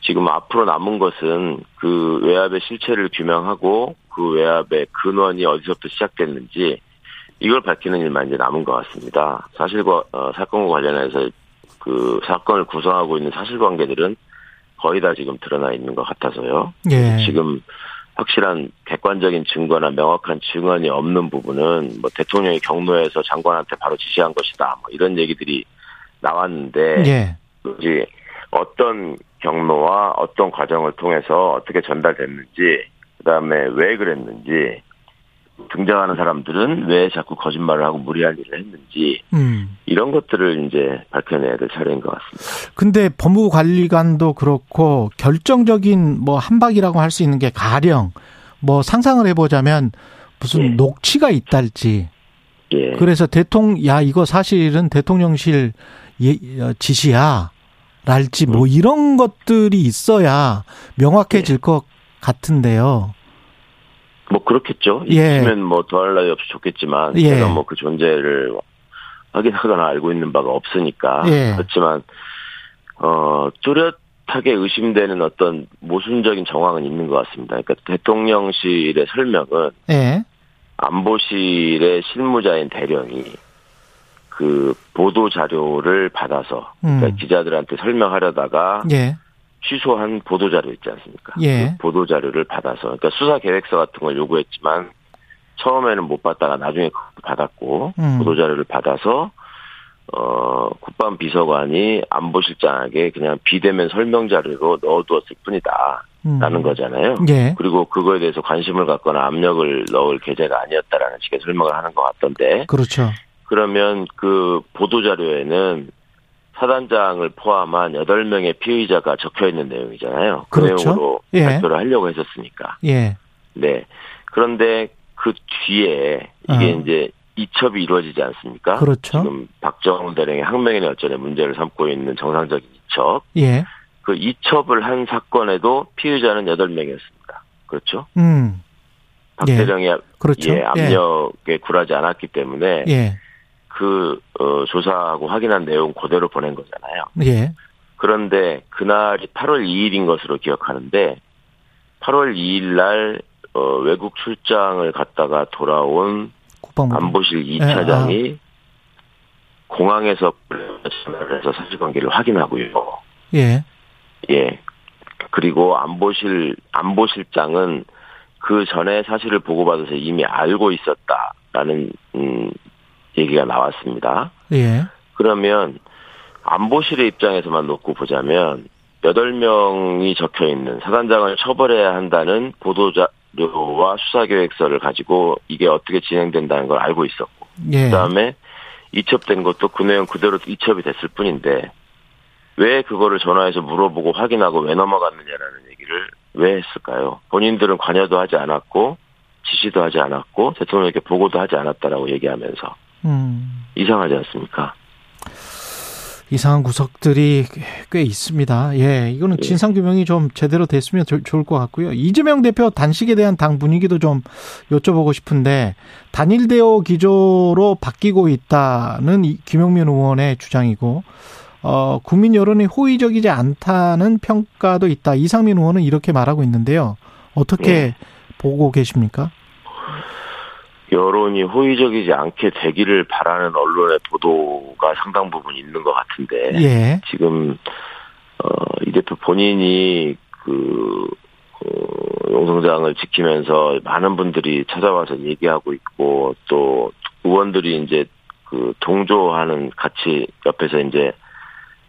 지금 앞으로 남은 것은 그 외압의 실체를 규명하고 그 외압의 근원이 어디서부터 시작됐는지 이걸 밝히는 일만 이제 남은 것 같습니다. 사실과 어, 사건과 관련해서 그 사건을 구성하고 있는 사실관계들은 거의 다 지금 드러나 있는 것 같아서요. 예. 지금 확실한 객관적인 증거나 명확한 증언이 없는 부분은 뭐 대통령이 경로에서 장관한테 바로 지시한 것이다. 뭐 이런 얘기들이 나왔는데 예. 이제 어떤 경로와 어떤 과정을 통해서 어떻게 전달됐는지 그다음에 왜 그랬는지 등장하는 사람들은 왜 자꾸 거짓말을 하고 무리한 일을 했는지 음. 이런 것들을 이제 밝혀내야 될 차례인 것 같습니다. 근데 법무 관리관도 그렇고 결정적인 뭐 한박이라고 할 수 있는 게 가령 뭐 상상을 해보자면 무슨 예. 녹취가 있달지 예. 그래서 대통령 야 이거 사실은 대통령실 예, 어, 지시야 랄지 뭐 음. 이런 것들이 있어야 명확해질 것 같은데요. 뭐 그렇겠죠. 예. 있으면 뭐 더할 나위 없이 좋겠지만 예. 제가 뭐 그 존재를 확인하거나 알고 있는 바가 없으니까 예. 그렇지만 어 뚜렷하게 의심되는 어떤 모순적인 정황은 있는 것 같습니다. 그러니까 대통령실의 설명은 예. 안보실의 실무자인 대령이 그 보도 자료를 받아서 그러니까 음. 기자들한테 설명하려다가 예. 취소한 보도 자료 있지 않습니까? 예. 그 보도 자료를 받아서 그러니까 수사 계획서 같은 걸 요구했지만 처음에는 못 받다가 나중에 받았고 음. 보도 자료를 받아서 어 국방 비서관이 안보실장에게 그냥 비대면 설명 자료로 넣어두었을 뿐이다 라는 음. 거잖아요. 예. 그리고 그거에 대해서 관심을 갖거나 압력을 넣을 계제가 아니었다라는 식의 설명을 하는 것 같던데 그렇죠. 그러면 그 보도 자료에는 사단장을 포함한 8명의 피의자가 적혀 있는 내용이잖아요. 그 그렇죠. 내용으로 예. 발표를 하려고 했었으니까. 예. 네. 그런데 그 뒤에 이게 어. 이제 이첩이 이루어지지 않습니까? 그렇죠. 지금 박정훈 대령의 항명인의 여전의 문제를 삼고 있는 정상적인 이첩. 예. 그 이첩을 한 사건에도 피의자는 8명이었습니다. 그렇죠? 음. 박 예. 그렇죠. 예, 압력에 굴하지 않았기 때문에 예. 그 어, 조사하고 확인한 내용 그대로 보낸 거잖아요. 예. 그런데 그날이 8월 2일인 것으로 기억하는데 8월 2일 날 어, 외국 출장을 갔다가 돌아온 국방부. 안보실 예, 2차장이 공항에서 전화를 해서 사실관계를 확인하고요. 예. 예. 그리고 안보실 안보실장은 그 전에 사실을 보고받아서 이미 알고 있었다라는 음, 얘기가 나왔습니다. 예. 그러면 안보실의 입장에서만 놓고 보자면 8명이 적혀 있는 사단장을 처벌해야 한다는 보도자료와 수사계획서를 가지고 이게 어떻게 진행된다는 걸 알고 있었고 예. 그다음에 이첩된 것도 그 내용 그대로 이첩이 됐을 뿐인데 왜 그거를 전화해서 물어보고 확인하고 왜 넘어갔느냐라는 얘기를 왜 했을까요? 본인들은 관여도 하지 않았고 지시도 하지 않았고 대통령에게 보고도 하지 않았다라고 얘기하면서 음. 이상하지 않습니까? 이상한 구석들이 꽤 있습니다. 예, 이거는 예. 진상 규명이 좀 제대로 됐으면 조- 좋을 것 같고요. 이재명 대표 단식에 대한 당 분위기도 좀 여쭤보고 싶은데 단일 대오 기조로 바뀌고 있다는 이- 김용민 의원의 주장이고 어, 국민 여론이 호의적이지 않다는 평가도 있다. 이상민 의원은 이렇게 말하고 있는데요. 어떻게 예. 보고 계십니까? 여론이 호의적이지 않게 되기를 바라는 언론의 보도가 상당 부분 있는 것 같은데 예. 지금 어, 이 대표 본인이 그 어, 용성장을 지키면서 많은 분들이 찾아와서 얘기하고 있고 또 의원들이 이제 그 동조하는 같이 옆에서 이제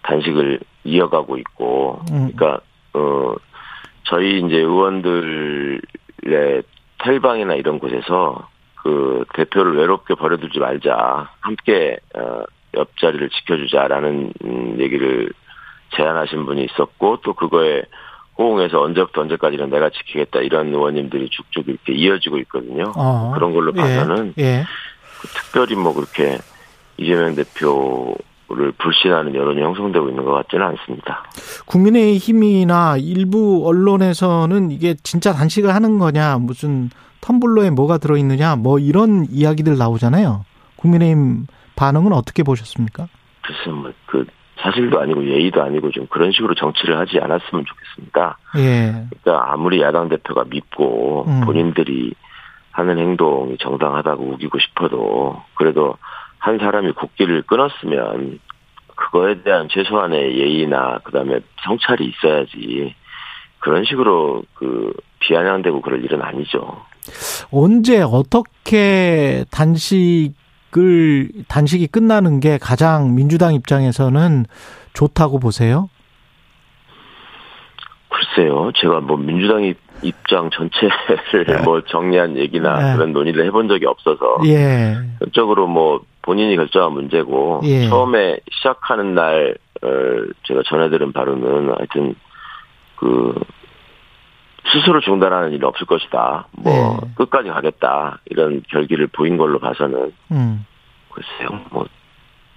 단식을 이어가고 있고 음. 그러니까 어 저희 이제 의원들의 텔방이나 이런 곳에서 그 대표를 외롭게 버려두지 말자 함께 어 옆자리를 지켜주자라는 음, 얘기를 제안하신 분이 있었고 또 그거에 호응해서 언제부터 언제까지는 내가 지키겠다 이런 의원님들이 쭉쭉 이렇게 이어지고 있거든요. 어. 그런 걸로 예. 봐서는 예. 그 특별히 뭐 그렇게 이재명 대표를 불신하는 여론이 형성되고 있는 것 같지는 않습니다. 국민의힘이나 일부 언론에서는 이게 진짜 단식을 하는 거냐, 무슨 텀블러에 뭐가 들어있느냐, 뭐 이런 이야기들 나오잖아요. 국민의힘 반응은 어떻게 보셨습니까? 글쎄 뭐그 사실도 아니고 예의도 아니고 좀 그런 식으로 정치를 하지 않았으면 좋겠습니다. 예. 그러니까 아무리 야당 대표가 믿고 음. 본인들이 하는 행동이 정당하다고 우기고 싶어도 그래도 한 사람이 국기를 끊었으면 그거에 대한 최소한의 예의나 그다음에 성찰이 있어야지 그런 식으로 그 비아냥대고 그럴 일은 아니죠. 언제 어떻게 단식을 단식이 끝나는 게 가장 민주당 입장에서는 좋다고 보세요? 글쎄요, 제가 뭐 민주당 입- 입장 전체를 뭐 정리한 얘기나 네. 그런 논의를 해본 적이 없어서 예. 전적으로 뭐 본인이 결정한 문제고 예. 처음에 시작하는 날 어, 제가 전해드린 바로는 하여튼 그 스스로 중단하는 일은 없을 것이다. 뭐 네. 끝까지 가겠다 이런 결기를 보인 걸로 봐서는 음. 글쎄요, 뭐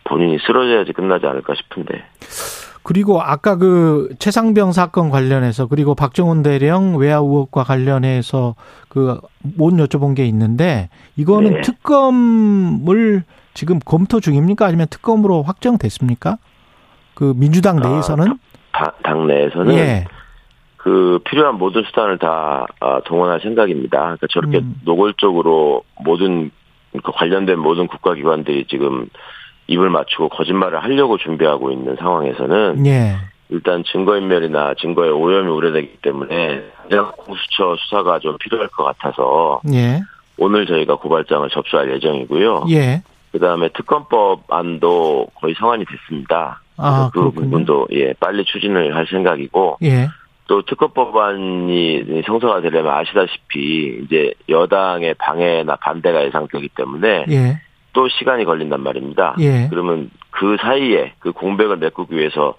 본인이 쓰러져야지 끝나지 않을까 싶은데. 그리고 아까 그 최상병 사건 관련해서 그리고 박정훈 대령 외화 의혹과 관련해서 그 못 여쭤본 게 있는데 이거는 네. 특검을 지금 검토 중입니까 아니면 특검으로 확정됐습니까? 그 민주당 아, 내에서는 다- 당내에서는 예. 그 필요한 모든 수단을 다 아, 동원할 생각입니다. 그러니까 저렇게 음. 노골적으로 모든 그 관련된 모든 국가기관들이 지금 입을 맞추고 거짓말을 하려고 준비하고 있는 상황에서는 예. 일단 증거인멸이나 증거의 오염이 우려되기 때문에 공수처 수사가 좀 필요할 것 같아서 예. 오늘 저희가 고발장을 접수할 예정이고요. 예. 그 다음에 특검법 안도 거의 성안이 됐습니다. 아, 그. 부분도 예 빨리 추진을 할 생각이고 예. 또 특검법안이 성사가 되려면 아시다시피 이제 여당의 방해나 반대가 예상되기 때문에 예. 또 시간이 걸린단 말입니다. 예. 그러면 그 사이에 그 공백을 메꾸기 위해서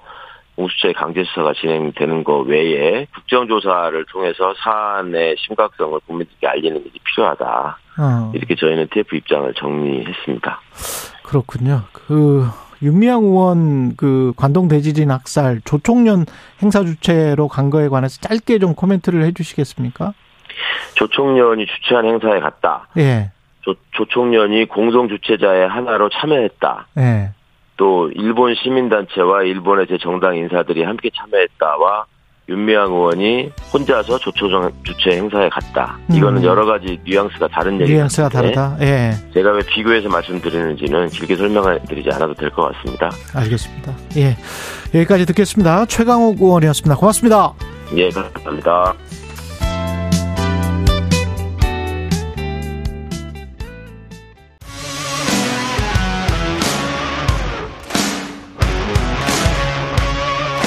공수처의 강제 수사가 진행되는 거 외에 국정조사를 통해서 사안의 심각성을 국민들께 알리는 일이 필요하다. 어. 이렇게 저희는 TF 입장을 정리했습니다. 그렇군요. 그 윤미향 의원 그 관동 대지진 학살 조총련 행사 주체로 간 거에 관해서 짧게 좀 코멘트를 해주시겠습니까? 조총련이 주최한 행사에 갔다. 예, 조, 조총련이 공동 주최자의 하나로 참여했다. 예, 또 일본 시민단체와 일본의 제 정당 인사들이 함께 참여했다와 윤미향 의원이 혼자서 조초정 주최 행사에 갔다. 이거는 음. 여러 가지 뉘앙스가 다른 얘기인데 뉘앙스가 다르다. 예, 제가 왜 비교해서 말씀드리는지는 길게 설명드리지 않아도 될 것 같습니다. 알겠습니다. 예, 여기까지 듣겠습니다. 최강욱 의원이었습니다. 고맙습니다. 예, 감사합니다.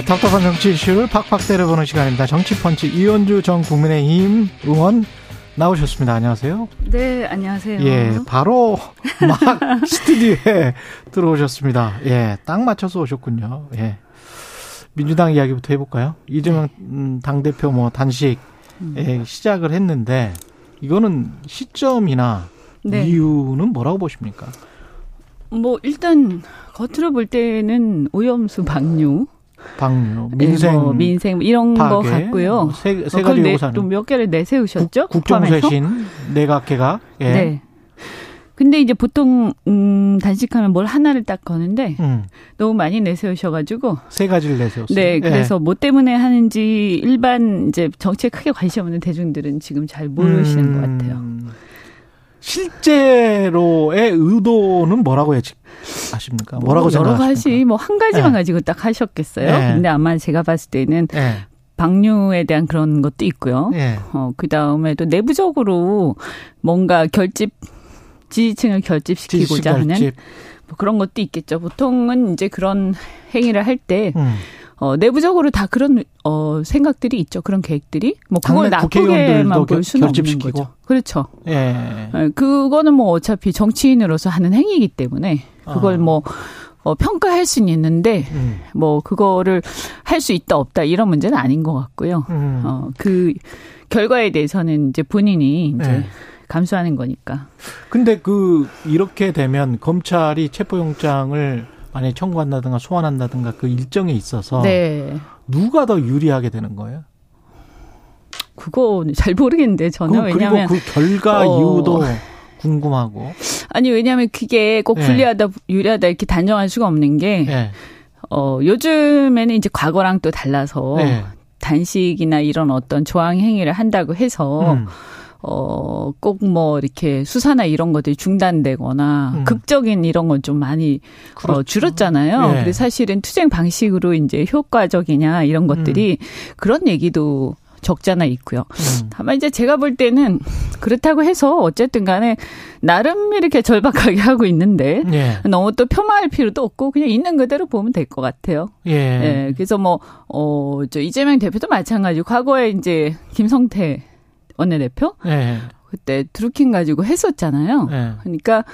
네, 답답한 정치 이슈를 팍팍 때려보는 시간입니다. 정치펀치 이현주 전 국민의힘 의원 나오셨습니다. 안녕하세요. 네, 안녕하세요. 예, 바로 막 스튜디오에 들어오셨습니다. 예, 딱 맞춰서 오셨군요. 예. 민주당 이야기부터 해볼까요? 이재명 음, 당대표 뭐 단식 예, 시작을 했는데 이거는 시점이나 네. 이유는 뭐라고 보십니까? 뭐 일단 겉으로 볼 때는 오염수 방류, 방류, 예, 민생, 뭐 민생 이런 거 파괴, 같고요. 뭐 세, 세 어, 가지 요구사는 또몇 개를 내세우셨죠? 국? 국정쇄신, 내각개각. 예. 네. 근데 이제 보통 음 단식하면 뭘 하나를 딱 거는데 음, 너무 많이 내세우셔가지고 세 가지를 내세웠어요. 네 예. 그래서 뭐 때문에 하는지 일반 이제 정치에 크게 관심 없는 대중들은 지금 잘 모르시는 음, 것 같아요. 실제로의 의도는 뭐라고 예측하십니까? 뭐라고 뭐 여러 생각하십니까? 가지 뭐 한 가지만 네. 가지고 딱 하셨겠어요. 네. 근데 아마 제가 봤을 때는 예, 방류에 대한 그런 것도 있고요. 예. 어, 그 다음에 또 내부적으로 뭔가 결집, 지지층을 결집시키고자 하는 지식결집. 뭐 그런 것도 있겠죠. 보통은 이제 그런 행위를 할 때, 음. 어, 내부적으로 다 그런, 어, 생각들이 있죠. 그런 계획들이. 뭐, 그걸 나쁘게만 볼 수는 없는. 거죠. 그렇죠. 예. 어, 그거는 뭐 어차피 정치인으로서 하는 행위이기 때문에, 그걸 아. 뭐, 어, 평가할 수는 있는데, 음. 뭐, 그거를 할 수 있다, 없다, 이런 문제는 아닌 것 같고요. 음. 어, 그 결과에 대해서는 이제 본인이 이제 네. 감수하는 거니까. 근데 그 이렇게 되면 검찰이 체포영장을 만약에 청구한다든가 소환한다든가 그 일정에 있어서 네. 누가 더 유리하게 되는 거예요? 그거 잘 모르겠는데 저는 그, 왜냐하면 그리고 그 결과 어. 이유도 궁금하고. 아니 왜냐하면 그게 꼭 네. 불리하다 유리하다 이렇게 단정할 수가 없는 게 예. 어, 요즘에는 이제 과거랑 또 달라서 예. 단식이나 이런 어떤 조항 행위를 한다고 해서 음. 어, 꼭 뭐 이렇게 수사나 이런 것들이 중단되거나 음. 극적인 이런 건 좀 많이 그렇죠. 어, 줄었잖아요. 예. 근데 사실은 투쟁 방식으로 이제 효과적이냐 이런 것들이 그런 얘기도 적잖아 있고요. 음. 다만 이제 제가 볼 때는 그렇다고 해서 어쨌든 간에 나름 이렇게 절박하게 하고 있는데 예. 너무 또 폄하할 필요도 없고 그냥 있는 그대로 보면 될 것 같아요. 예. 예. 그래서 뭐, 어, 저 이재명 대표도 마찬가지고 과거에 이제 김성태 원내대표 예. 그때 드루킹 가지고 했었잖아요. 예. 그러니까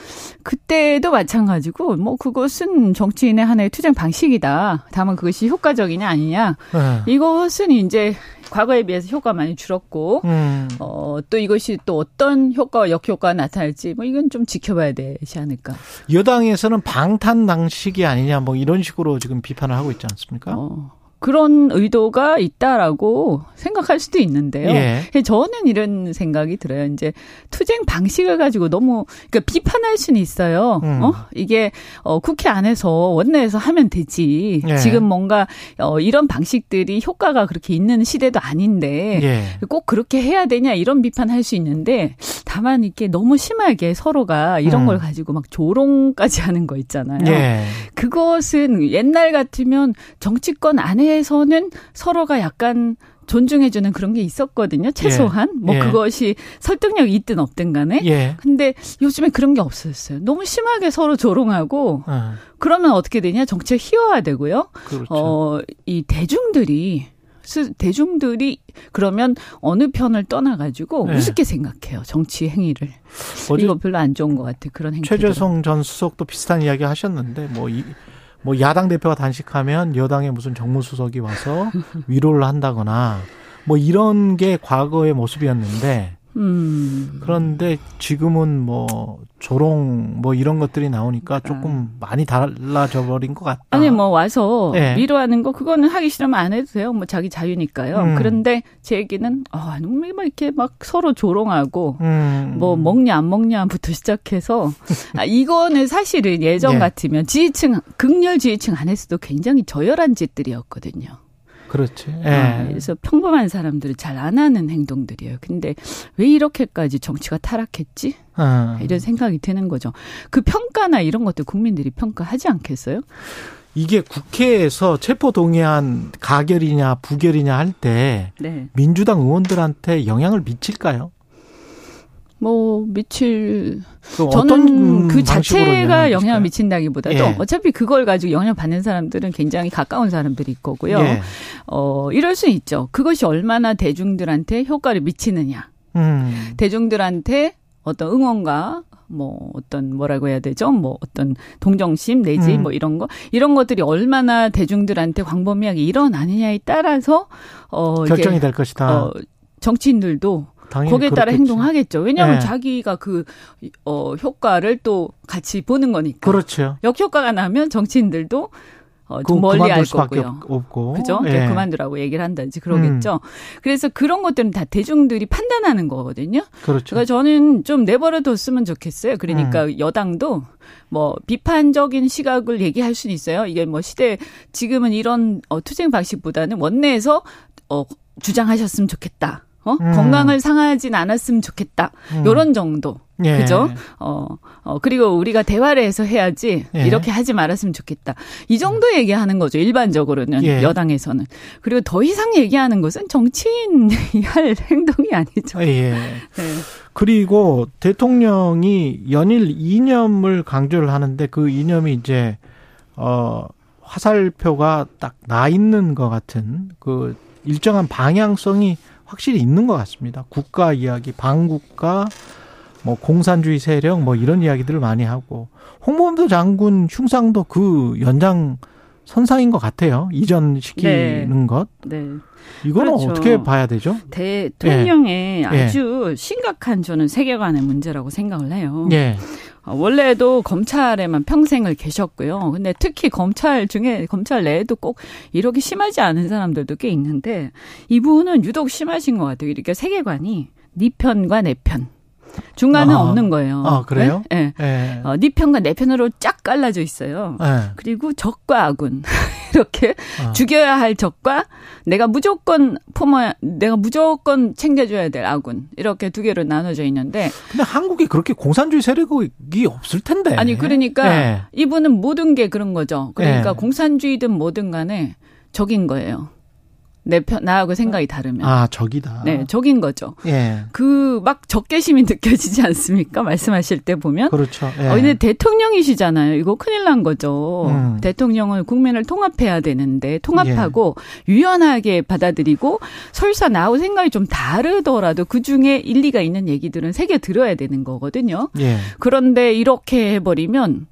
그때도 마찬가지고 뭐 그것은 정치인의 하나의 투쟁 방식이다. 다만 그것이 효과적이냐 아니냐. 예. 이것은 이제 과거에 비해서 효과 많이 줄었고 음. 어, 또 이것이 또 어떤 효과와 역효과가 나타날지 뭐 이건 좀 지켜봐야 되지 않을까. 여당에서는 방탄 당식이 아니냐 뭐 이런 식으로 지금 비판을 하고 있지 않습니까? 어, 그런 의도가 있다라고 생각할 수도 있는데요. 예. 저는 이런 생각이 들어요. 이제 투쟁 방식을 가지고 너무 그러니까 비판할 수는 있어요. 음. 어? 이게 어 국회 안에서 원내에서 하면 되지. 예. 지금 뭔가 어 이런 방식들이 효과가 그렇게 있는 시대도 아닌데 예. 꼭 그렇게 해야 되냐 이런 비판할 수 있는데 다만 이게 너무 심하게 서로가 이런 음. 걸 가지고 막 조롱까지 하는 거 있잖아요. 예. 그것은 옛날 같으면 정치권 안에 서는 서로가 약간 존중해주는 그런 게 있었거든요. 최소한. 뭐 예. 그것이 설득력이 있든 없든 간에. 예. 근데 요즘에 그런 게 없었어요. 너무 심하게 서로 조롱하고 어, 그러면 어떻게 되냐? 정치가 희화화되고요. 그렇죠. 어, 이 대중들이 스- 대중들이 그러면 어느 편을 떠나가지고 네. 우습게 생각해요. 정치 행위를. 이거 별로 안 좋은 것 같아. 그런 행위. 최재성 전 수석도 비슷한 이야기 하셨는데 뭐 이, 뭐 야당 대표가 단식하면 여당의 무슨 정무수석이 와서 위로를 한다거나 뭐 이런 게 과거의 모습이었는데 음. 그런데 지금은 뭐 조롱 뭐 이런 것들이 나오니까 조금 많이 달라져 버린 것 같다. 아니 뭐 와서 네. 위로하는 거 그거는 하기 싫으면 안 해도 돼요. 뭐 자기 자유니까요. 음. 그런데 제 얘기는 아 너무 막 이렇게 막 서로 조롱하고 음. 뭐 먹냐 안 먹냐부터 시작해서 아 이거는 사실은 예전 예. 같으면 지지층 극렬 지지층 안에서도 굉장히 저열한 짓들이었거든요. 그렇지. 예. 아, 그래서 평범한 사람들은 잘 안 하는 행동들이에요. 근데 왜 이렇게까지 정치가 타락했지? 어. 이런 생각이 드는 거죠. 그 평가나 이런 것들 국민들이 평가하지 않겠어요? 이게 국회에서 체포 동의안 가결이냐 부결이냐 할때 네. 민주당 의원들한테 영향을 미칠까요? 뭐 미칠 그 저는 그 자체가 영향을 미칠까요? 미친다기보다도 예. 어차피 그걸 가지고 영향 받는 사람들은 굉장히 가까운 사람들일 거고요. 예. 어 이럴 수 있죠. 그것이 얼마나 대중들한테 효과를 미치느냐. 음. 대중들한테 어떤 응원과 뭐 어떤 뭐라고 해야 되죠? 뭐 어떤 동정심 내지 음. 뭐 이런 거 이런 것들이 얼마나 대중들한테 광범위하게 일어나느냐에 따라서 어 결정이 될 것이다. 어 정치인들도 거기에 따라 그렇겠지. 행동하겠죠. 왜냐하면 예. 자기가 그, 어, 효과를 또 같이 보는 거니까. 그렇죠. 역효과가 나면 정치인들도 어, 그좀 멀리 그만둘 할 거고요. 없- 없고. 그죠? 예. 음. 그만두라고 얘기를 한다든지 그러겠죠. 그래서 그런 것들은 다 대중들이 판단하는 거거든요. 그렇죠. 그러니까 저는 좀 내버려 뒀으면 좋겠어요. 그러니까 음. 여당도 뭐 비판적인 시각을 얘기할 수는 있어요. 이게 뭐 시대 지금은 이런 어, 투쟁 방식보다는 원내에서 어, 주장하셨으면 좋겠다. 어? 음. 건강을 상하진 않았으면 좋겠다. 음. 요런 정도. 예. 그죠? 어, 어, 그리고 우리가 대화를 해서 해야지, 예. 이렇게 하지 말았으면 좋겠다. 이 정도 얘기하는 거죠, 일반적으로는, 예. 여당에서는. 그리고 더 이상 얘기하는 것은 정치인이 할 행동이 아니죠. 예. 네. 그리고 대통령이 연일 이념을 강조를 하는데 그 이념이 이제 어 화살표가 딱 나 있는 것 같은 그 일정한 방향성이 확실히 있는 것 같습니다. 국가 이야기, 방국가, 뭐 공산주의 세력 뭐 이런 이야기들을 많이 하고 홍범도 장군 흉상도 그 연장 선상인 것 같아요. 이전시키는 네. 것. 네. 이거는 그렇죠. 어떻게 봐야 되죠? 대통령의 예. 아주 심각한 저는 세계관의 문제라고 생각을 해요. 예. 어, 원래도 검찰에만 평생을 계셨고요. 근데 특히 검찰 중에 검찰 내에도 꼭 이렇게 심하지 않은 사람들도 꽤 있는데 이분은 유독 심하신 것 같아요. 이렇게 세계관이 네 편과 내 편. 중간은 아. 없는 거예요. 아, 그래요? 네. 네. 예. 어, 네 편과 내 편으로 쫙 갈라져 있어요. 예. 그리고 적과 아군 이렇게 아. 죽여야 할 적과 내가 무조건 품어야 내가 무조건 챙겨줘야 될 아군 이렇게 두 개로 나눠져 있는데 근데 한국에 그렇게 공산주의 세력이 없을 텐데. 아니 그러니까 예. 이분은 모든 게 그런 거죠. 그러니까 예. 공산주의든 뭐든 간에 적인 거예요. 내 편 나하고 생각이 다르면 아, 적이다. 네 적인 거죠. 예. 그 막 적개심이 느껴지지 않습니까? 말씀하실 때 보면. 그렇죠. 예. 어, 근데 대통령이시잖아요. 이거 큰일 난 거죠. 음. 대통령은 국민을 통합해야 되는데 통합하고 유연하게 받아들이고 설사 나하고 생각이 좀 다르더라도 그 중에 일리가 있는 얘기들은 새겨 들어야 되는 거거든요. 예. 그런데 이렇게 해버리면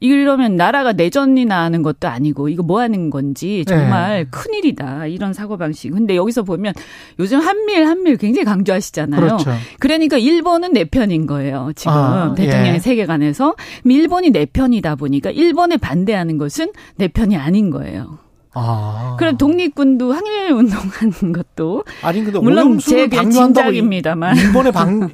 이러면 나라가 내전이 나는 것도 아니고 이거 뭐 하는 건지 정말 네. 큰일이다. 이런 사고방식. 근데 여기서 보면 요즘 한밀 한밀 굉장히 강조하시잖아요. 그렇죠. 그러니까 일본은 내 편인 거예요. 지금 아, 대통령의 예. 세계관에서 일본이 내 편이다 보니까 일본에 반대하는 것은 내 편이 아닌 거예요. 아. 그럼 독립군도 항일 운동하는 것도 아니 근데 물론 제 방류한다고 짐작입니다만. 일본의 방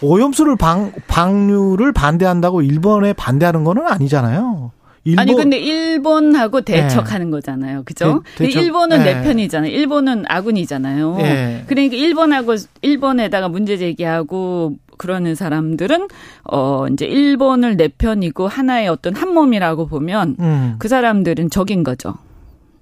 오염수를 방 방류를 반대한다고 일본에 반대하는 거는 아니잖아요. 일본 아니 근데 일본하고 대척하는 거잖아요. 그죠? 대- 대척. 일본은 예. 내 편이잖아요. 일본은 아군이잖아요. 예. 그러니까 일본하고 일본에다가 문제 제기하고 그러는 사람들은 어 이제 일본을 내 편이고 하나의 어떤 한 몸이라고 보면 음. 그 사람들은 적인 거죠.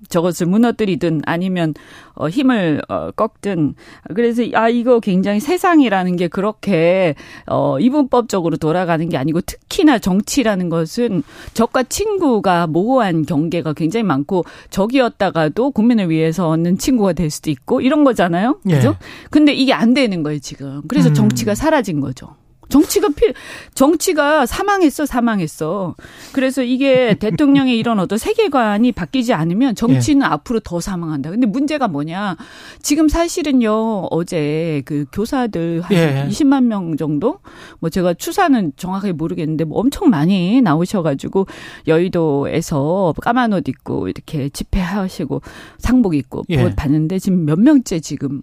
저것을 무너뜨리든 아니면 어 힘을 어 꺾든 그래서 아 이거 굉장히 세상이라는 게 그렇게 어 이분법적으로 돌아가는 게 아니고 특히나 정치라는 것은 적과 친구가 모호한 경계가 굉장히 많고 적이었다가도 국민을 위해서는 친구가 될 수도 있고 이런 거잖아요. 예. 그죠? 근데 이게 안 되는 거예요, 지금. 그래서 음. 정치가 사라진 거죠. 정치가 필, 정치가 사망했어, 사망했어. 그래서 이게 대통령의 이런 어떤 세계관이 바뀌지 않으면 정치는 앞으로 더 사망한다. 근데 문제가 뭐냐. 지금 사실은요, 어제 그 교사들 한 예. 20만 명 정도? 뭐 제가 추사는 정확하게 모르겠는데 뭐 엄청 많이 나오셔가지고 여의도에서 까만 옷 입고 이렇게 집회하시고 상복 입고 예. 뭐 봤는데 지금 몇 명째 지금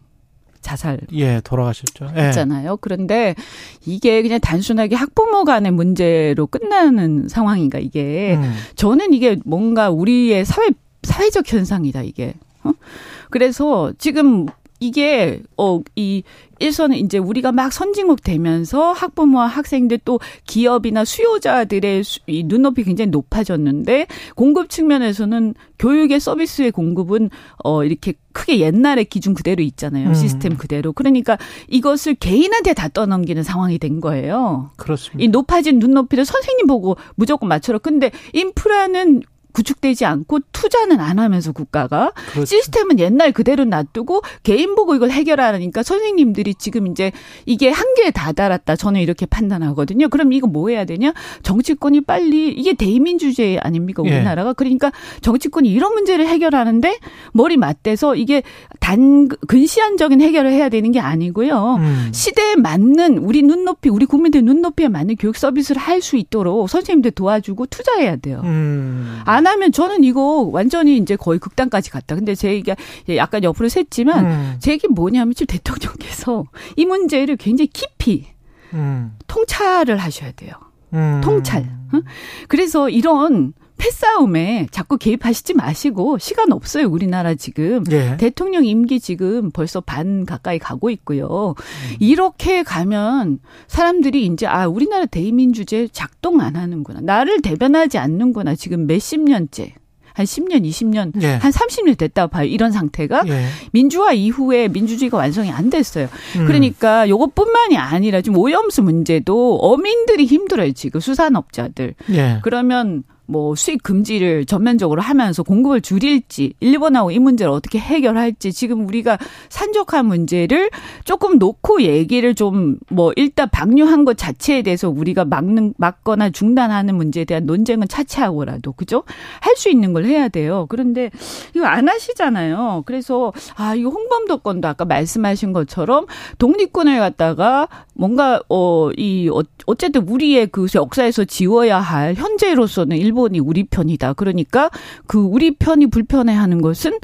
자살 예, 돌아가셨죠. 예. 있잖아요. 그런데 이게 그냥 단순하게 학부모 간의 문제로 끝나는 상황인가 이게 음. 저는 이게 뭔가 우리의 사회 사회적 현상이다 이게. 어? 그래서 지금 이게 어 이 일선은 이제 우리가 막 선진국 되면서 학부모와 학생들 또 기업이나 수요자들의 이 눈높이 굉장히 높아졌는데 공급 측면에서는 교육의 서비스의 공급은 어 이렇게 크게 옛날의 기준 그대로 있잖아요. 음. 시스템 그대로. 그러니까 이것을 개인한테 다 떠넘기는 상황이 된 거예요. 그렇습니다. 이 높아진 눈높이를 선생님 보고 무조건 맞춰라. 근데 인프라는 구축되지 않고 투자는 안 하면서 국가가 그렇죠. 시스템은 옛날 그대로 놔두고 개인 보고 이걸 해결하니까 선생님들이 지금 이제 이게 한계에 다다랐다 저는 이렇게 판단하거든요. 그럼 이거 뭐 해야 되냐? 정치권이 빨리 이게 대의민주주의 아닙니까 예. 우리나라가 그러니까 정치권이 이런 문제를 해결하는데 머리 맞대서 이게 단 근시안적인 해결을 해야 되는 게 아니고요. 음. 시대에 맞는 우리 눈높이 우리 국민들 눈높이에 맞는 교육 서비스를 할 수 있도록 선생님들 도와주고 투자해야 돼요. 음. 안 하면 저는 이거 완전히 이제 거의 극단까지 갔다. 근데 제 얘기가 약간 옆으로 샜지만 음. 제 얘기 뭐냐면 지금 대통령께서 이 문제를 굉장히 깊이 음. 통찰을 하셔야 돼요. 음. 통찰. 응? 그래서 이런 패싸움에 자꾸 개입하시지 마시고 시간 없어요. 우리나라 지금. 예. 대통령 임기 지금 벌써 반 가까이 가고 있고요. 이렇게 가면 사람들이 이제 아 우리나라 대의민주제 작동 안 하는구나. 나를 대변하지 않는구나. 지금 몇십 년째. 한 10년, 20년, 예. 한 30년 됐다 봐요. 이런 상태가 예. 민주화 이후에 민주주의가 완성이 안 됐어요. 음. 그러니까 요것뿐만이 아니라 지금 오염수 문제도 어민들이 힘들어요. 지금 수산업자들. 예. 그러면 뭐 수입 금지를 전면적으로 하면서 공급을 줄일지 일본하고 이 문제를 어떻게 해결할지 지금 우리가 산적한 문제를 조금 놓고 얘기를 좀 뭐 일단 방류한 것 자체에 대해서 우리가 막는 막거나 중단하는 문제에 대한 논쟁은 차치하고라도 그죠 할 수 있는 걸 해야 돼요. 그런데 이거 안 하시잖아요. 그래서 아 이거 홍범도 건도 아까 말씀하신 것처럼 독립군을 갖다가 뭔가 어 이 어쨌든 우리의 그 역사에서 지워야 할 현재로서는 일본 이 우리 편이다. 그러니까 그 우리 편이 불편해하는 것은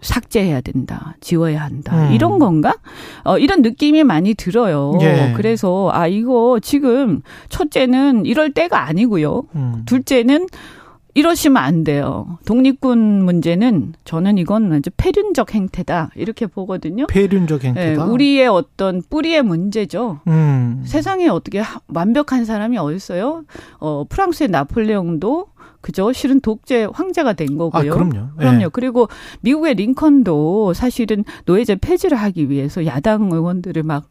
삭제해야 된다. 지워야 한다. 음. 이런 건가? 어, 이런 느낌이 많이 들어요. 예. 그래서, 아, 이거 지금 첫째는 이럴 때가 아니고요. 음. 둘째는 이러시면 안 돼요. 독립군 문제는 저는 이건 아주 폐륜적 행태다. 이렇게 보거든요. 폐륜적 예, 행태다. 우리의 어떤 뿌리의 문제죠. 음. 세상에 어떻게 하- 완벽한 사람이 어딨어요? 어, 프랑스의 나폴레옹도 그죠? 실은 독재 황제가 된 아, 거고요. 그럼요. 예. 그럼요. 그리고 미국의 링컨도 사실은 노예제 폐지를 하기 위해서 야당 의원들을 막,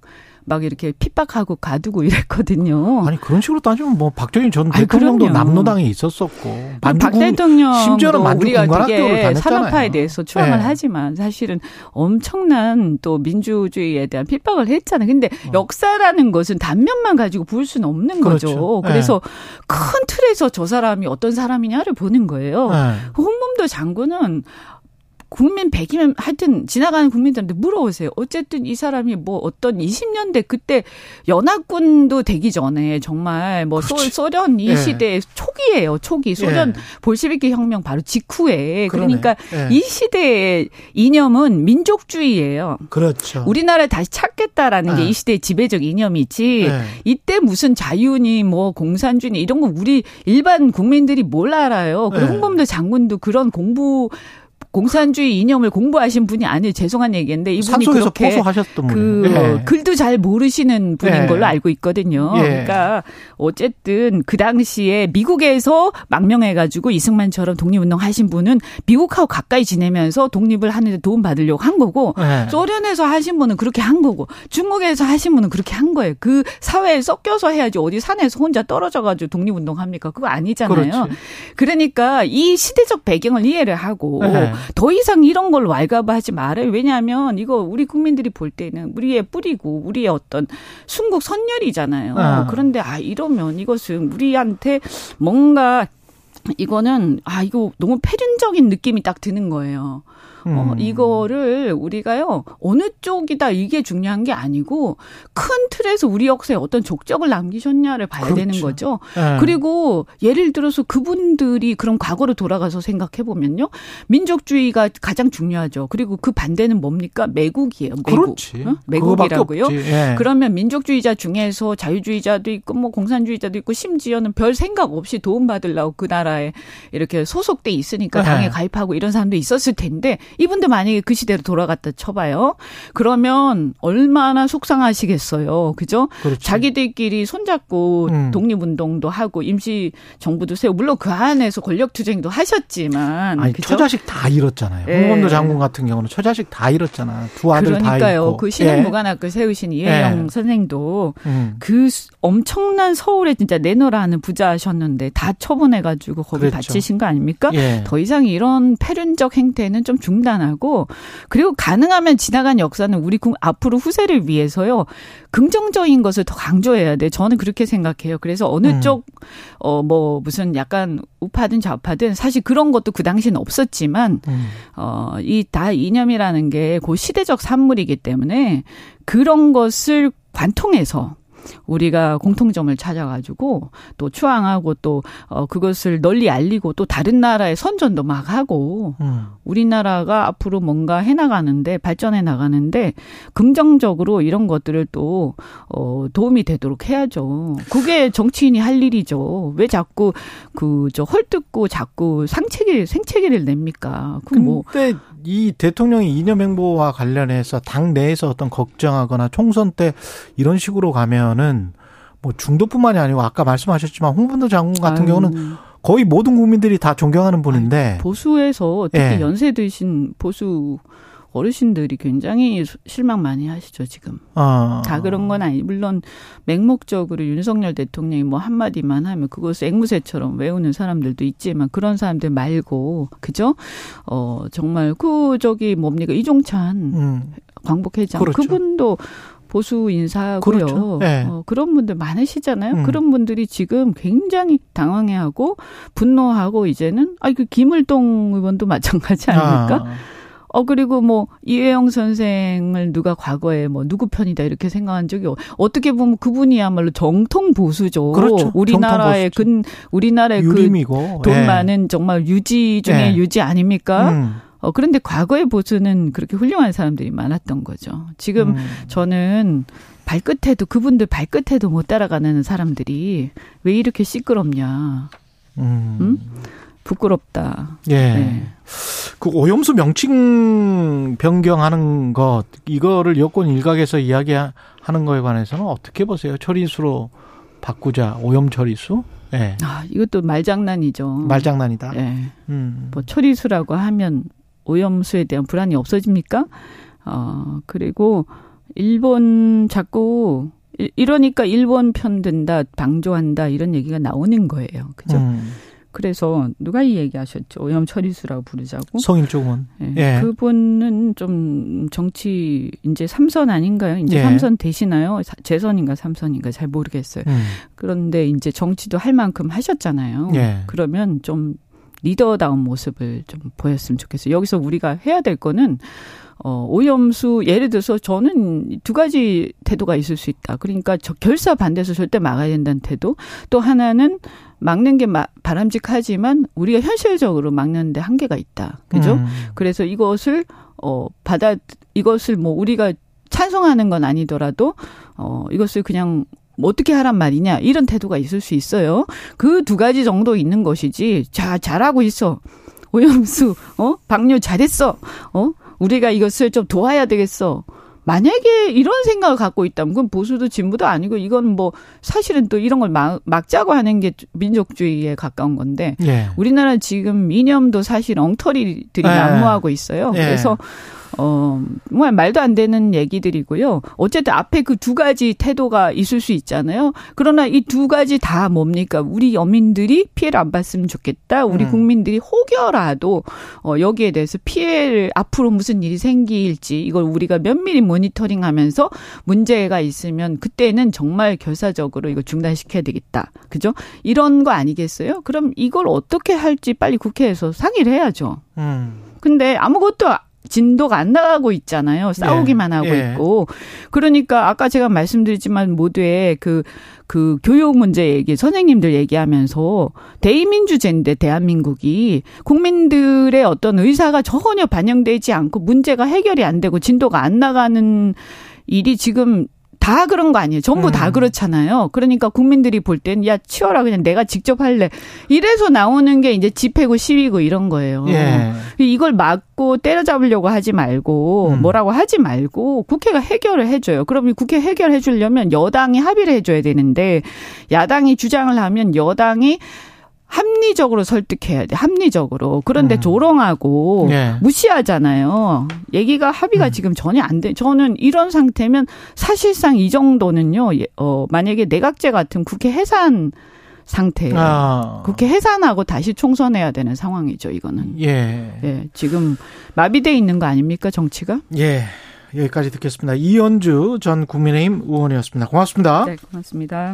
막 이렇게 핍박하고 가두고 이랬거든요. 아니 그런 식으로 따지면 뭐 박정희 전 아니, 대통령도 그럼요. 남로당에 있었었고 박 만주군 대통령 심지어는 우리가 되게. 산업화에 대해서 추앙을 예. 하지만 사실은 엄청난 또 민주주의에 대한 핍박을 했잖아요. 근데 역사라는 것은 단면만 가지고 볼 수는 없는 어. 그렇죠. 거죠. 예. 그래서 큰 틀에서 저 사람이 어떤 사람이냐를 보는 거예요. 예. 홍범도 장군은 국민 100이면 하여튼 지나가는 국민들한테 물어보세요. 어쨌든 이 사람이 뭐 어떤 20년대 그때 연합군도 되기 전에 정말 뭐 소. 소련 이 예. 시대 초기예요. 초기 소련 예. 볼시비키 혁명 바로 직후에 그러네. 그러니까 예. 이 시대의 이념은 민족주의예요. 그렇죠. 우리나라를 다시 찾겠다라는 게 예. 이 시대의 지배적 이념이지. 예. 이때 무슨 자유니 뭐 공산주의 이런 거 우리 일반 국민들이 뭘 알아요. 그리고 네. 홍범도 장군도 그런 공부 공산주의 이념을 공부하신 분이 아니에요. 죄송한 얘기인데 이분이 그렇게 포소하셨던 그. 예. 글도 잘 모르시는 분인 예. 걸로 알고 있거든요. 예. 그러니까 어쨌든 그 당시에 미국에서 망명해가지고 이승만처럼 독립운동 하신 분은 미국하고 가까이 지내면서 독립을 하는데 도움 받으려고 한 거고 예. 소련에서 하신 분은 그렇게 한 거고 중국에서 하신 분은 그렇게 한 거예요. 그 사회에 섞여서 해야지 어디 산에서 혼자 떨어져가지고 독립운동 합니까? 그거 아니잖아요. 그렇지. 그러니까 이 시대적 배경을 이해를 하고 네. 더 이상 이런 걸 왈가부하지 말아요. 왜냐하면 이거 우리 국민들이 볼 때는 우리의 뿌리고 우리의 어떤 순국 선열이잖아요. 아. 그런데 아 이러면 이것은 우리한테 뭔가 이거는 아 이거 너무 폐륜적인 느낌이 딱 드는 거예요. 어, 음. 이거를 우리가요 어느 쪽이다 이게 중요한 게 아니고 큰 틀에서 우리 역사에 어떤 족적을 남기셨냐를 봐야 되는 그렇죠. 거죠. 예. 그리고 예를 들어서 그분들이 그런 과거로 돌아가서 생각해 보면요 민족주의가 가장 중요하죠. 그리고 그 반대는 뭡니까 매국이에요. 매국. 그렇지. 어? 매국이라고요. 예. 그러면 민족주의자 중에서 자유주의자도 있고 뭐 공산주의자도 있고 심지어는 별 생각 없이 도움받으려고 그 나라에 이렇게 소속돼 있으니까 네. 당에 가입하고 이런 사람도 있었을 텐데 이분들 만약에 그 시대로 돌아갔다 쳐봐요. 그러면 얼마나 속상하시겠어요. 그죠? 그렇죠. 자기들끼리 손잡고 음. 독립운동도 하고 임시 정부도 세우고 물론 그 안에서 권력투쟁도 하셨지만 아니 그죠? 처자식 다 잃었잖아요. 예. 홍범도 장군 같은 경우는 처자식 다 잃었잖아. 두 아들 다 그러니까요. 잃고. 그 신흥무관학교 예. 세우신 이혜영 예. 선생도 음. 그 수- 엄청난 서울에 진짜 내노라는 부자셨는데 다 처분해가지고 거기 그랬죠. 바치신 거 아닙니까? 예. 더 이상 이런 패륜적 행태는 좀 중 단하고 그리고 가능하면 지나간 역사는 우리 국- 앞으로 후세를 위해서요 긍정적인 것을 더 강조해야 돼. 저는 그렇게 생각해요. 그래서 어느 음. 쪽 어 뭐 무슨 약간 우파든 좌파든 사실 그런 것도 그 당시는 없었지만 음. 어, 이 다 이념이라는 게 그 시대적 산물이기 때문에 그런 것을 관통해서 우리가 공통점을 찾아가지고 또 추앙하고 또 어, 그것을 널리 알리고 또 다른 나라의 선전도 막 하고 음. 우리나라가 앞으로 뭔가 해나가는데 발전해 나가는데 긍정적으로 이런 것들을 또 어, 도움이 되도록 해야죠. 그게 정치인이 할 일이죠. 왜 자꾸 그 저 헐뜯고 자꾸 상체기 생체기를 냅니까? 그뭐 이 대통령의 이념 행보와 관련해서 당 내에서 어떤 걱정하거나 총선 때 이런 식으로 가면은 뭐 중도뿐만이 아니고 아까 말씀하셨지만 홍범도 장군 같은 경우는 거의 모든 국민들이 다 존경하는 분인데 보수에서 특히 예. 연세 드신 보수 어르신들이 굉장히 실망 많이 하시죠 지금. 어. 다 그런 건 아니. 물론 맹목적으로 윤석열 대통령이 뭐 한마디만 하면 그것을 앵무새처럼 외우는 사람들도 있지만 그런 사람들 말고 그죠? 어 정말 그 저기 뭡니까 이종찬 음. 광복회장 그렇죠. 그분도 보수 인사고요. 그렇죠. 네. 어, 그런 분들 많으시잖아요. 음. 그런 분들이 지금 굉장히 당황해하고 분노하고 이제는 아 그 김을동 의원도 마찬가지 아닙니까? 아. 어 그리고 뭐 이혜영 선생을 누가 과거에 뭐 누구 편이다 이렇게 생각한 적이 어- 어떻게 보면 그분이야말로 정통 보수죠. 그렇죠. 우리나라의 정통 근 우리나라의 그 유림이고 돈 예. 많은 정말 유지 중에 예. 유지 아닙니까? 음. 어 그런데 과거의 보수는 그렇게 훌륭한 사람들이 많았던 거죠. 지금 음. 저는 발끝에도 그분들 발끝에도 못 따라가는 사람들이 왜 이렇게 시끄럽냐. 음. 음? 부끄럽다. 예. 네. 그 오염수 명칭 변경하는 것 이거를 여권 일각에서 이야기하는 거에 관해서는 어떻게 보세요? 처리수로 바꾸자 오염 처리수? 예. 아, 이것도 말장난이죠. 말장난이다. 예. 음. 뭐 처리수라고 하면 오염수에 대한 불안이 없어집니까? 어, 그리고 일본 자꾸 이- 이러니까 일본 편 든다, 방조한다 이런 얘기가 나오는 거예요. 그죠? 음. 그래서 누가 이 얘기 하셨죠? 오염 처리수라고 부르자고. 성일종은 예. 예. 그분은 좀 정치 이제 삼선 아닌가요? 이제 예. 삼선 되시나요? 사- 재선인가 삼선인가 잘 모르겠어요. 음. 그런데 이제 정치도 할 만큼 하셨잖아요. 예. 그러면 좀 리더다운 모습을 좀 보였으면 좋겠어요. 여기서 우리가 해야 될 거는 어, 오염수, 예를 들어서 저는 두 가지 태도가 있을 수 있다. 그러니까 저 결사 반대해서 절대 막아야 된다는 태도. 또 하나는 막는 게 마- 바람직하지만 우리가 현실적으로 막는데 한계가 있다. 그죠? 음. 그래서 이것을 어 받아 이것을 뭐 우리가 찬성하는 건 아니더라도 어 이것을 그냥 뭐 어떻게 하란 말이냐 이런 태도가 있을 수 있어요. 그 두 가지 정도 있는 것이지. 자 잘하고 있어. 오염수 어 방류 잘했어. 어 우리가 이것을 좀 도와야 되겠어. 만약에 이런 생각을 갖고 있다면 그건 보수도 진보도 아니고 이건 뭐 사실은 또 이런 걸 막, 막자고 하는 게 민족주의에 가까운 건데 예. 우리나라 지금 이념도 사실 엉터리들이 네. 난무하고 있어요. 네. 그래서 어 정말 말도 안 되는 얘기들이고요. 어쨌든 앞에 그 두 가지 태도가 있을 수 있잖아요. 그러나 이 두 가지 다 뭡니까? 우리 여민들이 피해를 안 봤으면 좋겠다. 우리 음. 국민들이 혹여라도 어 여기에 대해서 피해를 앞으로 무슨 일이 생길지 이걸 우리가 면밀히 모니터링 하면서 문제가 있으면 그때는 정말 결사적으로 이거 중단시켜야 되겠다. 그죠? 이런 거 아니겠어요? 그럼 이걸 어떻게 할지 빨리 국회에서 상의를 해야죠. 음. 근데 아무것도 진도가 안 나가고 있잖아요. 싸우기만 예, 하고 예. 있고. 그러니까 아까 제가 말씀드렸지만 모두의 그, 그 교육 문제 얘기, 선생님들 얘기하면서 대의민주제인데 대한민국이 국민들의 어떤 의사가 전혀 반영되지 않고 문제가 해결이 안 되고 진도가 안 나가는 일이 지금 다다 그런 거 아니에요. 전부 음. 다 그렇잖아요. 그러니까 국민들이 볼 땐 야 치워라 그냥 내가 직접 할래. 이래서 나오는 게 이제 집회고 시위고 이런 거예요. 예. 이걸 막고 때려잡으려고 하지 말고 음. 뭐라고 하지 말고 국회가 해결을 해줘요. 그럼 이 국회 해결해 주려면 여당이 합의를 해줘야 되는데 야당이 주장을 하면 여당이 합리적으로 설득해야 돼. 합리적으로. 그런데 음. 조롱하고 예. 무시하잖아요. 얘기가 합의가 음. 지금 전혀 안 돼. 저는 이런 상태면 사실상 이 정도는요. 예, 어 만약에 내각제 같은 국회 해산 상태. 아. 국회 해산하고 다시 총선해야 되는 상황이죠. 이거는. 예. 예, 지금 마비돼 있는 거 아닙니까 정치가? 예. 여기까지 듣겠습니다. 이현주 전 국민의힘 의원이었습니다. 고맙습니다. 네, 고맙습니다.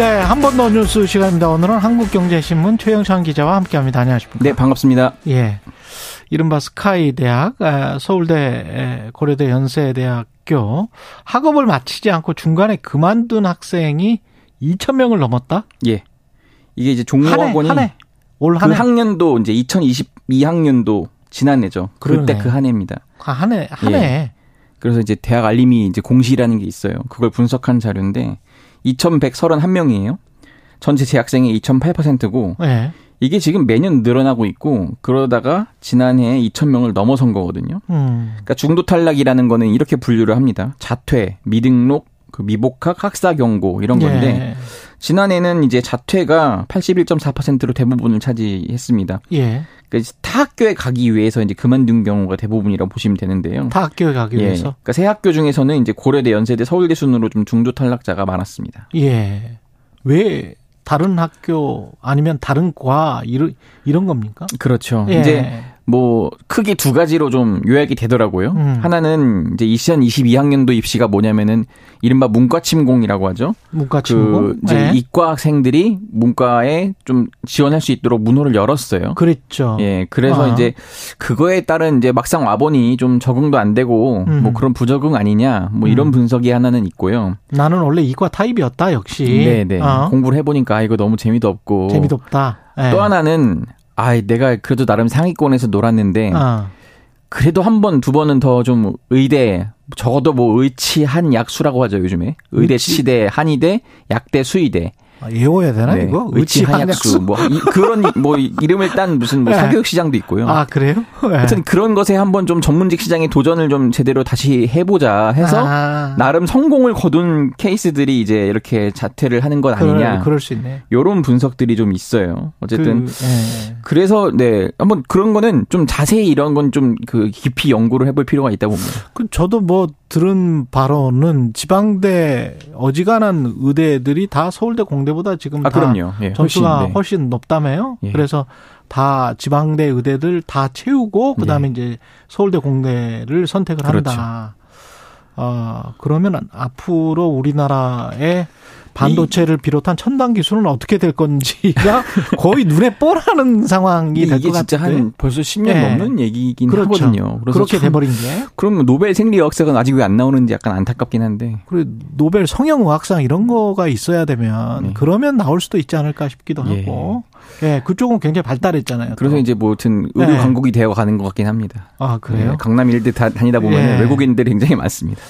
네, 한 번 더 뉴스 시간입니다. 오늘은 한국경제신문 최영찬 기자와 함께합니다. 안녕하십니까? 네, 반갑습니다. 예. 이른바 스카이 대학, 아, 서울대, 에, 고려대 연세대학교 학업을 마치지 않고 중간에 그만둔 학생이 2천 명을 넘었다. 예. 이게 이제 종로학원이 한 해. 올그한 해. 학년도 이제 2022학년도 지난해죠. 그때 그러네. 그한 해입니다. 아, 한 해, 한 예. 해. 그래서 이제 대학 알림이 이제 공시라는 게 있어요. 그걸 분석한 자료인데 2,131명이에요. 전체 재학생의 2.8%고 예. 이게 지금 매년 늘어나고 있고 그러다가 지난해 2,000명을 넘어선 거거든요. 음. 그러니까 중도 탈락이라는 거는 이렇게 분류를 합니다. 자퇴, 미등록, 그 미복학, 학사 경고 이런 건데 예. 지난해는 이제 자퇴가 81.4%로 대부분을 차지했습니다. 예. 그러니까 타 학교에 가기 위해서 이제 그만둔 경우가 대부분이라고 보시면 되는데요. 다 학교에 가기 예. 위해서. 그러니까 새 학교 중에서는 이제 고려대, 연세대, 서울대 순으로 좀 중도 탈락자가 많았습니다. 예. 왜 다른 학교 아니면 다른 과 이런 이런 겁니까? 그렇죠. 예. 이제 뭐 크게 두 가지로 좀 요약이 되더라고요. 음. 하나는 이제 2022학년도 입시가 뭐냐면은 이른바 문과 침공이라고 하죠. 문과 그 친구. 이제 예. 이과 학생들이 문과에 좀 지원할 수 있도록 문호를 열었어요. 그랬죠. 예, 그래서 아. 이제 그거에 따른 이제 막상 와보니 좀 적응도 안 되고 음. 뭐 그런 부적응 아니냐 뭐 이런 음. 분석이 하나는 있고요. 나는 원래 이과 타입이었다 역시. 네, 네. 어? 공부를 해보니까 아, 이거 너무 재미도 없고 재미도 없다. 예. 또 하나는 아, 내가 그래도 나름 상위권에서 놀았는데 아. 그래도 한 번 두 번은 더 좀 의대 적어도 뭐 의치 한 약수라고 하죠 요즘에 의대? 치대 한의대 약대 수의대 아, 외워야 되나 네, 이거? 의치 한약수 뭐 이, 그런 이- 뭐 이- 이름을 딴 무슨 뭐 네. 사교육 시장도 있고요. 아 그래요? 예. 하여튼 그런 것에 한번 좀 전문직 시장에 도전을 좀 제대로 다시 해보자 해서 아, 나름 성공을 거둔 케이스들이 이제 이렇게 자퇴를 하는 것 아니냐 그럴, 그럴 수 있네. 요런 분석들이 좀 있어요. 어쨌든 그, 예. 그, 래서네 한번 그런 거는 좀 자세히 이런 건 좀 그 깊이 연구를 해볼 필요가 있다고 봅니다. 그 저도 뭐 들은 바로는 지방대 어지간한 의대들이 다 서울대 공대보다 지금 아다 그럼요. 예, 점수가 훨씬, 네. 훨씬 높다며요. 예. 그래서 다 지방대 의대들 다 채우고 그다음에 이제 서울대 공대를 선택을 네. 그렇죠. 한다. 어, 그러면 앞으로 우리나라의 반도체를 비롯한 첨단 기술은 어떻게 될 건지가 거의 눈에 뻔하는 상황이 될 이게 것 진짜 같은데. 한 벌써 10년 예. 넘는 얘기긴 그렇죠. 하거든요. 그래서 그렇게 참 돼버린 게. 그럼 노벨 생리학상은 아직 왜 안 나오는지 약간 안타깝긴 한데. 그리고 노벨 성형의학상 이런 거가 있어야 되면 네. 그러면 나올 수도 있지 않을까 싶기도 예. 하고. 예, 그쪽은 굉장히 발달했잖아요. 그래서 또. 이제 뭐 하여튼 의료 네. 강국이 되어 가는 것 같긴 합니다. 아, 그래요? 네, 강남 일대 다 다니다 보면 예. 외국인들이 굉장히 많습니다.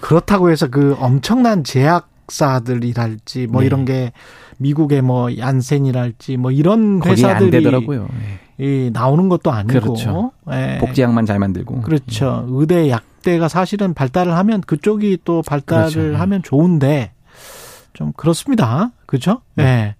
그렇다고 해서 그 엄청난 제약 사들이랄지 뭐 네. 이런 게 미국의 뭐 얀센이랄지 뭐 이런 회사들이. 예. 이 나오는 것도 아니고 그렇죠. 예. 복제약만 잘 만들고. 그렇죠. 의대 약대가 사실은 발달을 하면 그쪽이 또 발달을 그렇죠. 하면 좋은데 좀 그렇습니다. 그렇죠? 예.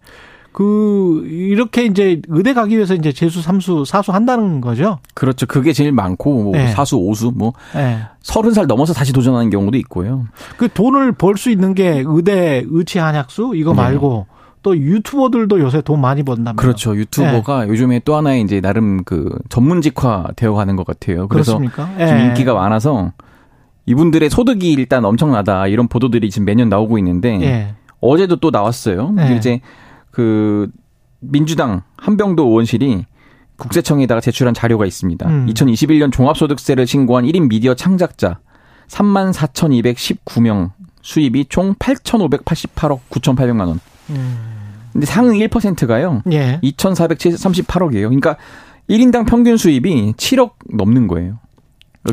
네. 그 이렇게 이제 의대 가기 위해서 이제 재수, 삼수, 사수 한다는 거죠. 그렇죠. 그게 제일 많고 뭐 네. 사수, 오수 뭐 예. 서른 살 넘어서 다시 도전하는 경우도 있고요. 그 돈을 벌 수 있는 게 의대 의치 한약수 이거 네. 말고 또 유튜버들도 요새 돈 많이 번다며. 그렇죠. 유튜버가 네. 요즘에 또 하나의 이제 나름 그 전문직화 되어 가는 것 같아요. 그래서 그렇습니까? 좀 예. 인기가 많아서 이분들의 소득이 일단 엄청나다 이런 보도들이 지금 매년 나오고 있는데 예. 어제도 또 나왔어요. 네. 이제 그 민주당 한병도 의원실이 국세청에다가 제출한 자료가 있습니다. 음. 2021년 종합소득세를 신고한 1인 미디어 창작자 3만 4,219명 수입이 총 8,588억 9,800만 원. 근데 상위 1%가요. 음. 예. 2,438억이에요. 그러니까 1인당 평균 수입이 7억 넘는 거예요.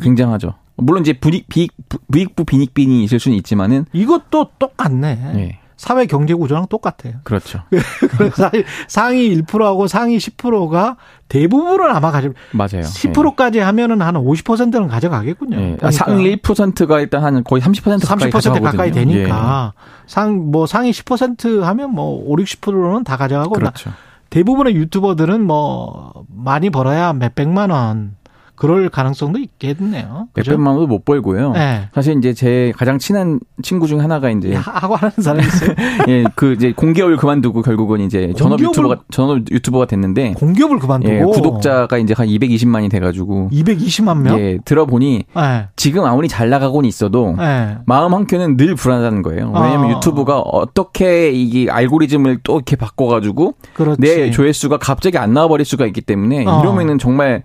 굉장하죠. 물론 이제 부익, 비익, 부- 부익부 빈익빈이 있을 수는 있지만은 이것도 똑같네. 예. 사회 경제 구조랑 똑같아요. 그렇죠. 그래서 상위 1%하고 상위 10%가 대부분은 아마 가져 맞아요. 10%까지 하면은 한 50%는 가져가겠군요. 예. 그러니까 아, 상위 1%가 일단 한 거의 30% 가까이 30% 가까이. 되니까 상뭐 상위 10% 하면 뭐 5, 60%는 다 가져가고 예. 그렇죠. 대부분의 유튜버들은 뭐 많이 벌어야 몇 백만 원 그럴 가능성도 있겠네요. 그죠? 몇백만 원도 못 벌고요. 네. 사실 이제 제 가장 친한 친구 중 하나가 이제 하- 하고 하는 사람이 있어요. 예, 그 이제 공기업을 그만두고 결국은 이제 전업 유튜버가 전업 유튜버가 됐는데 공기업을 그만두고 예, 구독자가 이제 한 220만이 돼 가지고 220만 명. 예, 들어보니 예. 지금 아무리 잘 나가고는 있어도 예. 마음 한켠은 늘 불안하다는 거예요. 왜냐면 아. 유튜브가 어떻게 이게 알고리즘을 또 이렇게 바꿔 가지고 그렇지. 내 조회수가 갑자기 안 나와 버릴 수가 있기 때문에 어. 이러면은 정말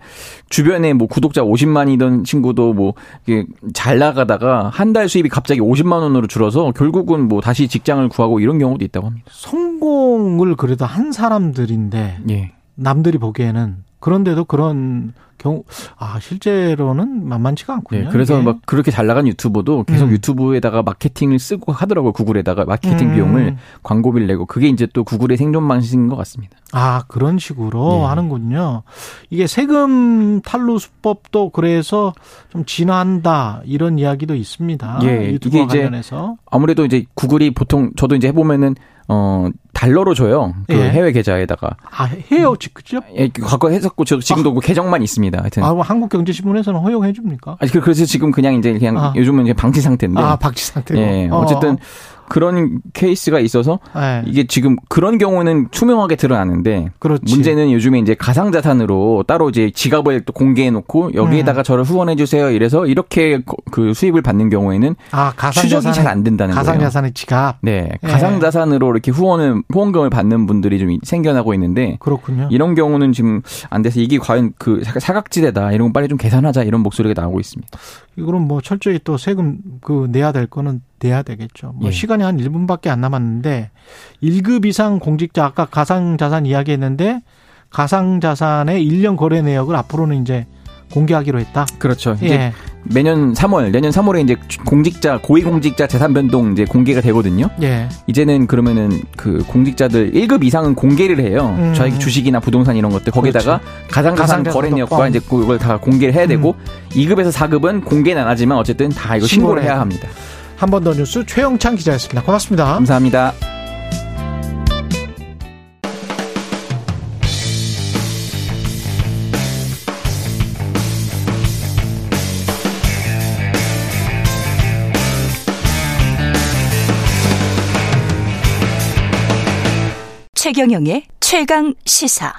주변에 뭐 구독자 50만이던 친구도 뭐 이게 잘 나가다가 한 달 수입이 갑자기 50만 원으로 줄어서 결국은 뭐 다시 직장을 구하고 이런 경우도 있다고 합니다. 성공을 그래도 한 사람들인데 예. 남들이 보기에는 그런데도 그런 경우 아 실제로는 만만치가 않군요. 네, 그래서 이게. 막 그렇게 잘 나간 유튜버도 계속 음. 유튜브에다가 마케팅을 쓰고 하더라고요. 구글에다가 마케팅 음. 비용을 광고비를 내고 그게 이제 또 구글의 생존 방식인 것 같습니다. 아 그런 식으로 예. 하는군요. 이게 세금 탈루 수법도 그래서 좀 진화한다 이런 이야기도 있습니다. 예, 유튜브 이게 이제 관련해서 아무래도 이제 구글이 보통 저도 이제 해보면은 어 달러로 줘요. 그 예. 해외 계좌에다가 아 해요 그죠? 예, 과거 했었고 저 지금도 그 계정만 있습니다. 하여튼 아 한국경제신문에서는 허용해 줍니까? 아니 그- 그래서 지금 그냥 이제 그냥 아. 요즘은 이제 방치 상태인데. 아 박지 상태고. 예, 어쨌든 그런 케이스가 있어서 예, 이게 지금 그런 경우는 투명하게 드러나는데 그렇지. 문제는 요즘에 이제 가상자산으로 따로 이제 지갑을 또 공개해 놓고 여기에다가 음. 저를 후원해 주세요. 이래서 이렇게 거- 그 수입을 받는 경우에는 아 가상자산 추적이 잘 안 된다는 거예요. 가상자산의 지갑 네, 예. 가상자산으로 이렇게 후원을 후원금을 받는 분들이 좀 생겨나고 있는데 그렇군요. 이런 경우는 지금 안 돼서 이게 과연 그 사- 사각지대다 이런 거 빨리 좀 계산하자 이런 목소리가 나오고 있습니다. 이거는 뭐 철저히 또 세금 그 내야 될 거는 내야 되겠죠. 뭐 예. 시간이 한 1분밖에 안 남았는데 1급 이상 공직자 아까 가상 자산 이야기했는데 가상 자산의 1년 거래 내역을 앞으로는 이제 공개하기로 했다. 그렇죠. 이제 예. 매년 3월, 내년 3월에 이제 공직자 고위공직자 재산 변동 이제 공개가 되거든요. 예. 이제는 그러면은 그 공직자들 1급 이상은 공개를 해요. 음. 자기 주식이나 부동산 이런 것들 거기다가 가상자산 가상자산도 거래 내역과 포함. 이제 그걸 다 공개를 해야 되고 2급에서 4급은 공개는 안 하지만 어쨌든 다 이거 신고를 해야 합니다. 한 번 더 뉴스 최영찬 기자였습니다. 고맙습니다. 감사합니다. 최경영의 최강 시사.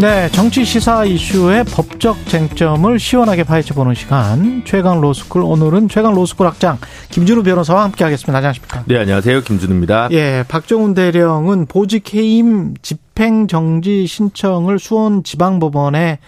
네, 정치 시사 이슈의 법적 쟁점을 시원하게 파헤쳐 보는 시간 최강 로스쿨 오늘은 최강 로스쿨 학장 김준우 변호사와 함께 하겠습니다. 안녕하십니까? 네, 안녕하세요. 김준우입니다. 예, 박정훈 대령은 보직 해임 집 행 정지 신청을 수원 지방법원에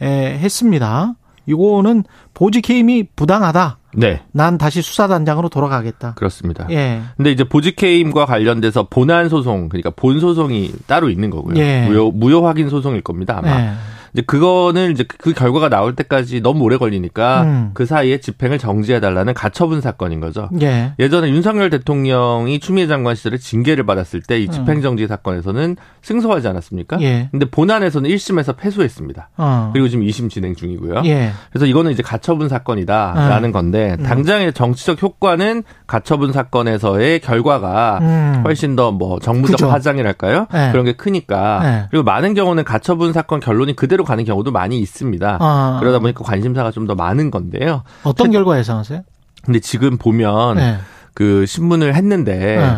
에, 했습니다. 이거는 보직 해임이 부당하다. 네, 난 다시 수사단장으로 돌아가겠다. 그렇습니다. 예. 근데 이제 보직해임과 관련돼서 본안 소송, 그러니까 본 소송이 따로 있는 거고요. 예. 무효, 무효 확인 소송일 겁니다, 아마. 예. 이제 그거는 이제 그 결과가 나올 때까지 너무 오래 걸리니까 음. 그 사이에 집행을 정지해 달라는 가처분 사건인 거죠. 예. 예전에 윤석열 대통령이 추미애 장관 시절에 징계를 받았을 때 이 집행 정지 사건에서는 승소하지 않았습니까? 음. 예. 근데 본안에서는 1심에서 패소했습니다. 어. 그리고 지금 2심 진행 중이고요. 예. 그래서 이거는 이제 가처분 사건이다라는 건데 음. 당장의 정치적 효과는 가처분 사건에서의 결과가 음. 훨씬 더 뭐 정무적 그죠. 파장이랄까요? 네. 그런 게 크니까 네. 그리고 많은 경우는 가처분 사건 결론이 그대로 가는 경우도 많이 있습니다. 아. 그러다 보니까 관심사가 좀 더 많은 건데요. 어떤 결과 예상하세요? 근데 지금 보면 네. 그 신문을 했는데 네.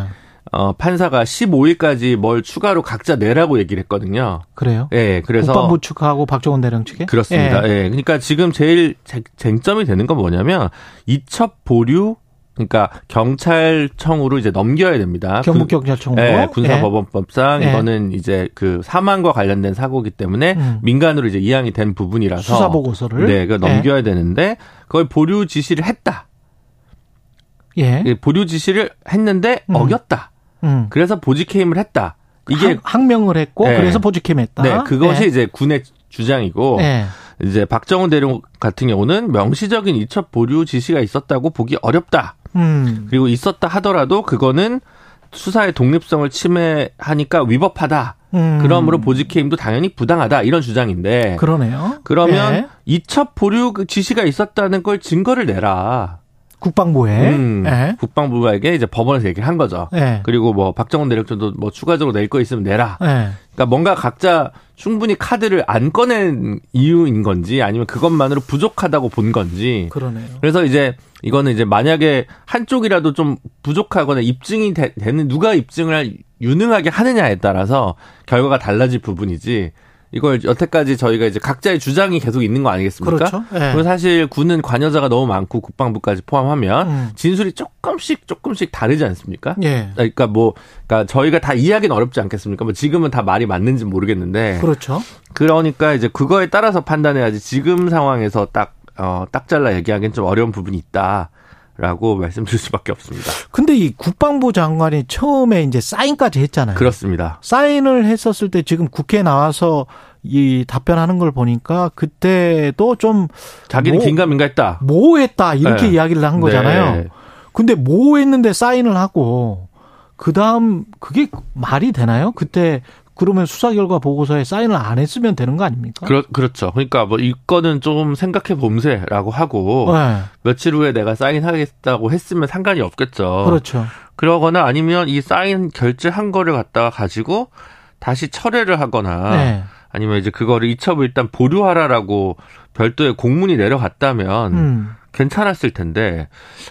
어, 판사가 15일까지 뭘 추가로 각자 내라고 얘기를 했거든요. 그래요? 예, 그래서 국방부 측하고 박정원 대령 측에 그렇습니다. 예. 그러니까 지금 제일 쟁- 쟁점이 되는 건 뭐냐면 이첩 보류 그러니까 경찰청으로 이제 넘겨야 됩니다. 경북경찰청으로 예, 예. 군사법원법상 예. 이거는 이제 그 사망과 관련된 사고기 때문에 음. 민간으로 이제 이양이 된 부분이라서 수사 보고서를 네, 그 예. 넘겨야 되는데 그걸 보류 지시를 했다. 예. 예, 보류 지시를 했는데 음. 어겼다. 음. 그래서 보직해임을 했다. 이게 항- 항명을 했고 네. 그래서 보직해냈다. 네, 그것이 예. 이제 군의 주장이고 예. 이제 박정훈 대령 같은 경우는 명시적인 이첩 보류 지시가 있었다고 보기 어렵다. 음. 그리고 있었다 하더라도 그거는 수사의 독립성을 침해하니까 위법하다. 음. 그러므로 보직해임도 당연히 부당하다. 이런 주장인데 그러네요. 그러면 예. 이첩 보류 그 지시가 있었다는 걸 증거를 내라. 국방부에 음, 예. 국방부에게 이제 법원에서 얘기를 한 거죠. 예. 그리고 뭐 박정훈 대령도 뭐 추가적으로 낼 거 있으면 내라. 예. 그러니까 뭔가 각자 충분히 카드를 안 꺼낸 이유인 건지 아니면 그것만으로 부족하다고 본 건지. 그러네요. 그래서 이제 이거는 이제 만약에 한쪽이라도 좀 부족하거나 입증이 되, 는 누가 입증을 유능하게 하느냐에 따라서 결과가 달라질 부분이지. 이걸 여태까지 저희가 이제 각자의 주장이 계속 있는 거 아니겠습니까? 그렇죠. 예. 그리고 사실 군은 관여자가 너무 많고 국방부까지 포함하면 음. 진술이 조금씩 조금씩 다르지 않습니까? 예. 그러니까 뭐, 그러니까 저희가 다 이해하기는 어렵지 않겠습니까? 뭐 지금은 다 말이 맞는지 모르겠는데. 그렇죠. 그러니까 이제 그거에 따라서 판단해야지 지금 상황에서 딱, 어, 딱 잘라 얘기하기는 좀 어려운 부분이 있다. 라고 말씀드릴 수밖에 없습니다. 근데 이 국방부 장관이 처음에 이제 사인까지 했잖아요. 그렇습니다. 사인을 했었을 때 지금 국회에 나와서 이 답변하는 걸 보니까 그때도 좀 자기는 뭐- 긴가민가했다. 모호했다 이렇게 네. 이야기를 한 거잖아요. 네. 근데 모호했는데 사인을 하고 그 다음 그게 말이 되나요? 그때 그러면 수사 결과 보고서에 사인을 안 했으면 되는 거 아닙니까? 그렇, 그렇죠. 그러니까 뭐 이거는 좀 생각해 봄새라고 하고 네. 며칠 후에 내가 사인하겠다고 했으면 상관이 없겠죠. 그렇죠. 그러거나 아니면 이 사인 결제한 거를 갖다가 가지고 다시 철회를 하거나 네. 아니면 이제 그거를 이첩을 일단 보류하라라고 별도의 공문이 내려갔다면 음. 괜찮았을 텐데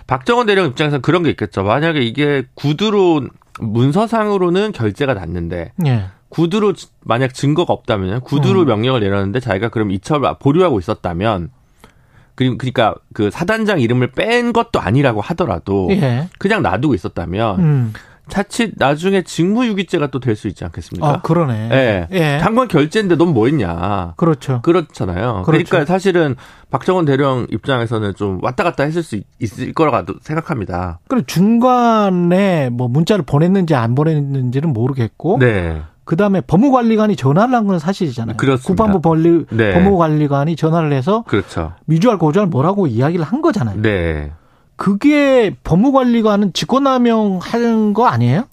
박정원 대령 입장에서는 그런 게 있겠죠. 만약에 이게 구두로 문서상으로는 결제가 났는데 예. 구두로 지- 만약 증거가 없다면 구두로 음. 명령을 내렸는데 자기가 그럼 이첩을 보류하고 있었다면 그러니까 그 사단장 이름을 뺀 것도 아니라고 하더라도 예. 그냥 놔두고 있었다면 음. 자칫 나중에 직무유기죄가 또 될 수 있지 않겠습니까? 아, 그러네. 예. 예. 장관 결제인데 넌 뭐 했냐. 그렇죠. 그렇잖아요. 그렇죠. 그러니까 사실은 박정원 대령 입장에서는 좀 왔다 갔다 했을 수 있- 있을 거라고 생각합니다. 그리고 중간에 뭐 문자를 보냈는지 안 보냈는지는 모르겠고 네. 그다음에 법무관리관이 전화를 한 건 사실이잖아요. 그렇습니다. 국방부 권리 네. 법무관리관이 전화를 해서 그렇죠. 미주알 고주알 뭐라고 이야기를 한 거잖아요. 네. 그게 법무관리관은 직권남용 하는 거 아니에요?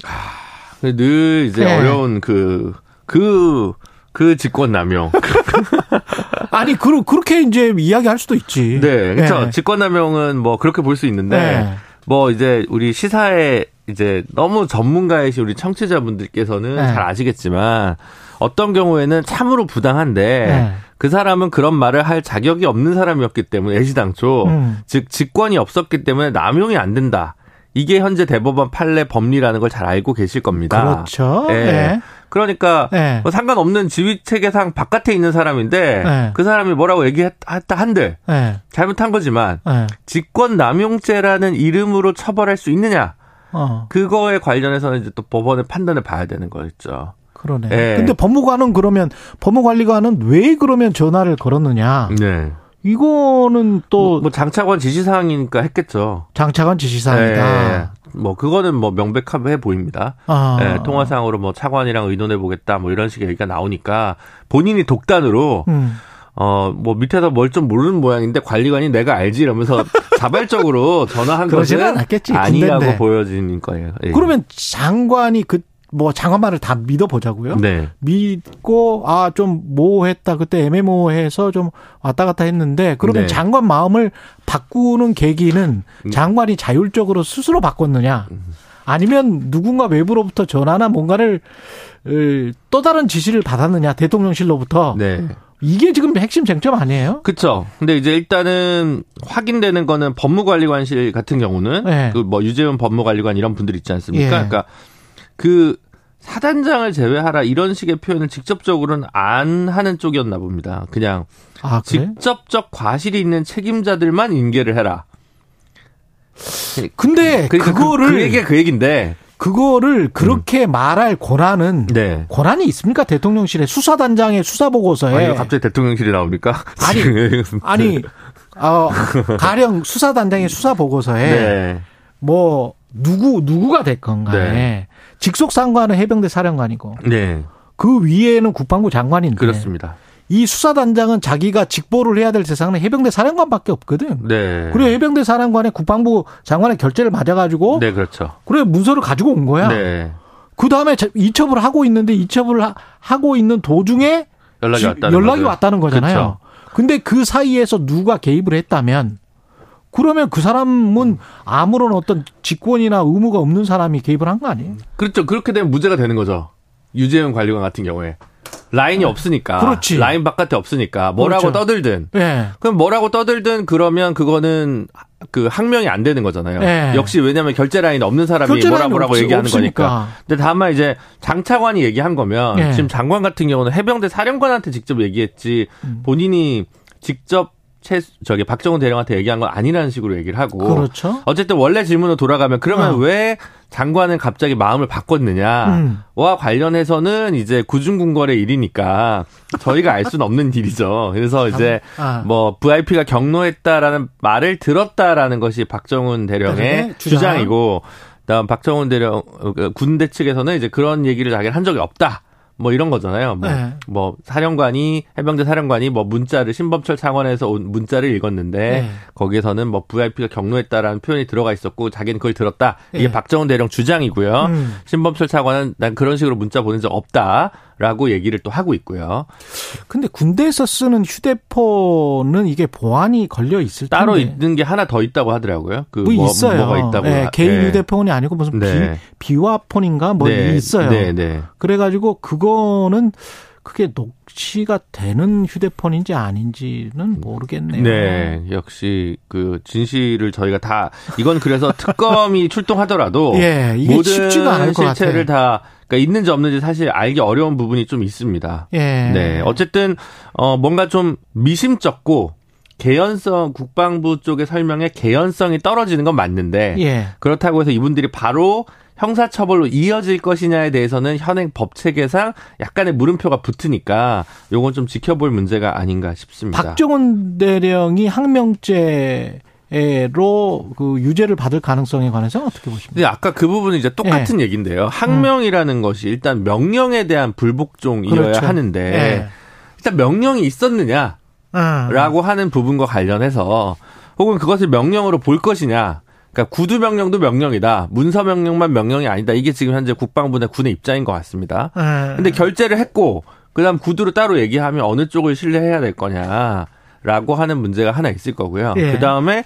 늘 이제 네. 어려운 그, 그, 그 직권남용. 아니 그 그렇게 이제 이야기할 수도 있지. 네. 그렇죠. 네. 직권남용은 뭐 그렇게 볼 수 있는데 네. 뭐 이제 우리 시사에 이제 너무 전문가이신 우리 청취자분들께서는 네. 잘 아시겠지만 어떤 경우에는 참으로 부당한데 네. 그 사람은 그런 말을 할 자격이 없는 사람이었기 때문에 애시당초 음. 즉 직권이 없었기 때문에 남용이 안 된다. 이게 현재 대법원 판례 법리라는 걸 잘 알고 계실 겁니다. 그렇죠. 예. 네. 그러니까 네. 뭐 상관없는 지휘 체계상 바깥에 있는 사람인데 네. 그 사람이 뭐라고 얘기했다 한들 네. 잘못한 거지만 네. 직권 남용죄라는 이름으로 처벌할 수 있느냐 어. 그거에 관련해서는 이제 또 법원의 판단을 봐야 되는 거겠죠. 그러네. 예. 근데 법무관은 그러면 법무관리관은 왜 그러면 전화를 걸었느냐? 네. 이거는 또 뭐, 뭐 장차관 지시사항이니까 했겠죠. 장차관 지시사항이다. 예. 뭐 그거는 뭐 명백해 보입니다. 아. 예, 통화상으로 뭐 차관이랑 의논해 보겠다 뭐 이런 식의 얘기가 나오니까 본인이 독단으로 음. 어뭐 밑에서 뭘 좀 모르는 모양인데 관리관이 내가 알지 이러면서 자발적으로 전화한 것은 않았겠지, 아니라고 군대인데. 보여지는 거예요. 예. 그러면 장관이 그 뭐 장관 말을 다 믿어보자고요. 네. 믿고 아 좀 모호했다 그때 애매모호해서 좀 왔다 갔다 했는데 그러면 네. 장관 마음을 바꾸는 계기는 음. 장관이 자율적으로 스스로 바꿨느냐 아니면 누군가 외부로부터 전화나 뭔가를 어, 또 다른 지시를 받았느냐 대통령실로부터 네. 이게 지금 핵심 쟁점 아니에요? 그쵸. 근데 이제 일단은 확인되는 거는 법무관리관실 같은 경우는 네. 그뭐 유재훈 법무관리관 이런 분들 있지 않습니까? 예. 그러니까 그 사단장을 제외하라 이런 식의 표현을 직접적으로는 안 하는 쪽이었나 봅니다. 그냥 아, 그래? 직접적 과실이 있는 책임자들만 인계를 해라. 근데 그러니까 그거를 그, 그 얘기가 그 얘기인데 그거를 그렇게 말할 권한은 네. 권한이 있습니까? 대통령실에 수사단장의 수사 보고서에 아니, 갑자기 대통령실이 나옵니까? 아니, 아니, 어, 가령 수사단장의 수사 보고서에 네. 뭐 누구 누구가 됐건 간에 네. 직속 상관은 해병대 사령관이고 네. 그 위에는 국방부 장관인데 그렇습니다. 이 수사단장은 자기가 직보를 해야 될 대상은 해병대 사령관밖에 없거든. 네. 그래 해병대 사령관의 국방부 장관의 결재를 맞아가지고 네, 그렇죠. 그래 문서를 가지고 온 거야. 네. 그 다음에 이첩을 하고 있는데 이첩을 하- 하고 있는 도중에 연락이 지- 왔다는 연락이. 왔다는 거잖아요. 그렇죠. 근데 그 사이에서 누가 개입을 했다면 그러면 그 사람은 아무런 어떤 직권이나 의무가 없는 사람이 개입을 한 거 아니에요? 그렇죠. 그렇게 되면 문제가 되는 거죠. 유재현 관리관 같은 경우에. 라인이 없으니까. 네. 그렇지. 라인 바깥에 없으니까. 뭐라고 그렇죠. 떠들든. 예. 그럼 뭐라고 떠들든 그러면 그거는 그 항명이 안 되는 거잖아요. 네. 역시 왜냐하면 결제 라인 없는 사람이 결제 뭐라 뭐라고 없- 얘기하는 없으니까. 거니까. 근데 다만 이제 장차관이 얘기한 거면 네. 지금 장관 같은 경우는 해병대 사령관한테 직접 얘기했지 음. 본인이 직접 최 저기 박정훈 대령한테 얘기한 건 아니라는 식으로 얘기를 하고 그렇죠. 어쨌든 원래 질문으로 돌아가면 그러면 어. 왜 장관은 갑자기 마음을 바꿨느냐와 음. 관련해서는 이제 구중궁궐의 일이니까 저희가 알 수는 없는 일이죠. 그래서 이제 아. 뭐 VIP가 경로했다라는 말을 들었다라는 것이 박정훈 대령의 주장. 주장이고 다음 박정훈 대령 어, 그 군대 측에서는 이제 그런 얘기를 자기는 한 적이 없다. 뭐 이런 거잖아요. 뭐, 네. 뭐 사령관이 해병대 사령관이 뭐 문자를 신범철 차관에서 온 문자를 읽었는데 네. 거기에서는 뭐 VIP가 경로했다라는 표현이 들어가 있었고 자기는 그걸 들었다. 이게 네. 박정훈 대령 주장이고요. 음. 신범철 차관은 난 그런 식으로 문자 보낸 적 없다 라고 얘기를 또 하고 있고요. 근데 군대에서 쓰는 휴대폰은 이게 보안이 걸려 있을 텐데. 따로 있는 게 하나 더 있다고 하더라고요. 그뭐 있어요. 뭐가 있다고. 예, 개인 네. 휴대폰이 아니고 무슨 네. 비, 비화폰인가 뭐 네. 있어요. 네, 네. 그래가지고 그거는 그게 녹취가 되는 휴대폰인지 아닌지는 모르겠네요. 네, 역시 그 진실을 저희가 다 이건 그래서 특검이 출동하더라도 예, 이게 모든 쉽지가 않을 것 실체를 다 그러니까 있는지 없는지 사실 알기 어려운 부분이 좀 있습니다. 예. 네, 어쨌든 어 뭔가 좀 미심쩍고 개연성 국방부 쪽의 설명에 개연성이 떨어지는 건 맞는데 예. 그렇다고 해서 이분들이 바로 형사처벌로 이어질 것이냐에 대해서는 현행 법 체계상 약간의 물음표가 붙으니까 요건 좀 지켜볼 문제가 아닌가 싶습니다. 박정훈 대령이 항명죄 로 그 유죄를 받을 가능성에 관해서는 어떻게 보십니까? 근데 아까 그 부분은 이제 똑같은 예. 얘기인데요. 항명이라는 것이 일단 명령에 대한 불복종이어야 그렇죠. 하는데 예. 일단 명령이 있었느냐 라고 음. 하는 부분과 관련해서 혹은 그것을 명령으로 볼 것이냐. 그러니까 구두 명령도 명령이다. 문서 명령만 명령이 아니다. 이게 지금 현재 국방부나 군의 입장인 것 같습니다. 음. 근데 결제를 했고 그다음 구두로 따로 얘기하면 어느 쪽을 신뢰해야 될 거냐라고 하는 문제가 하나 있을 거고요. 예. 그다음에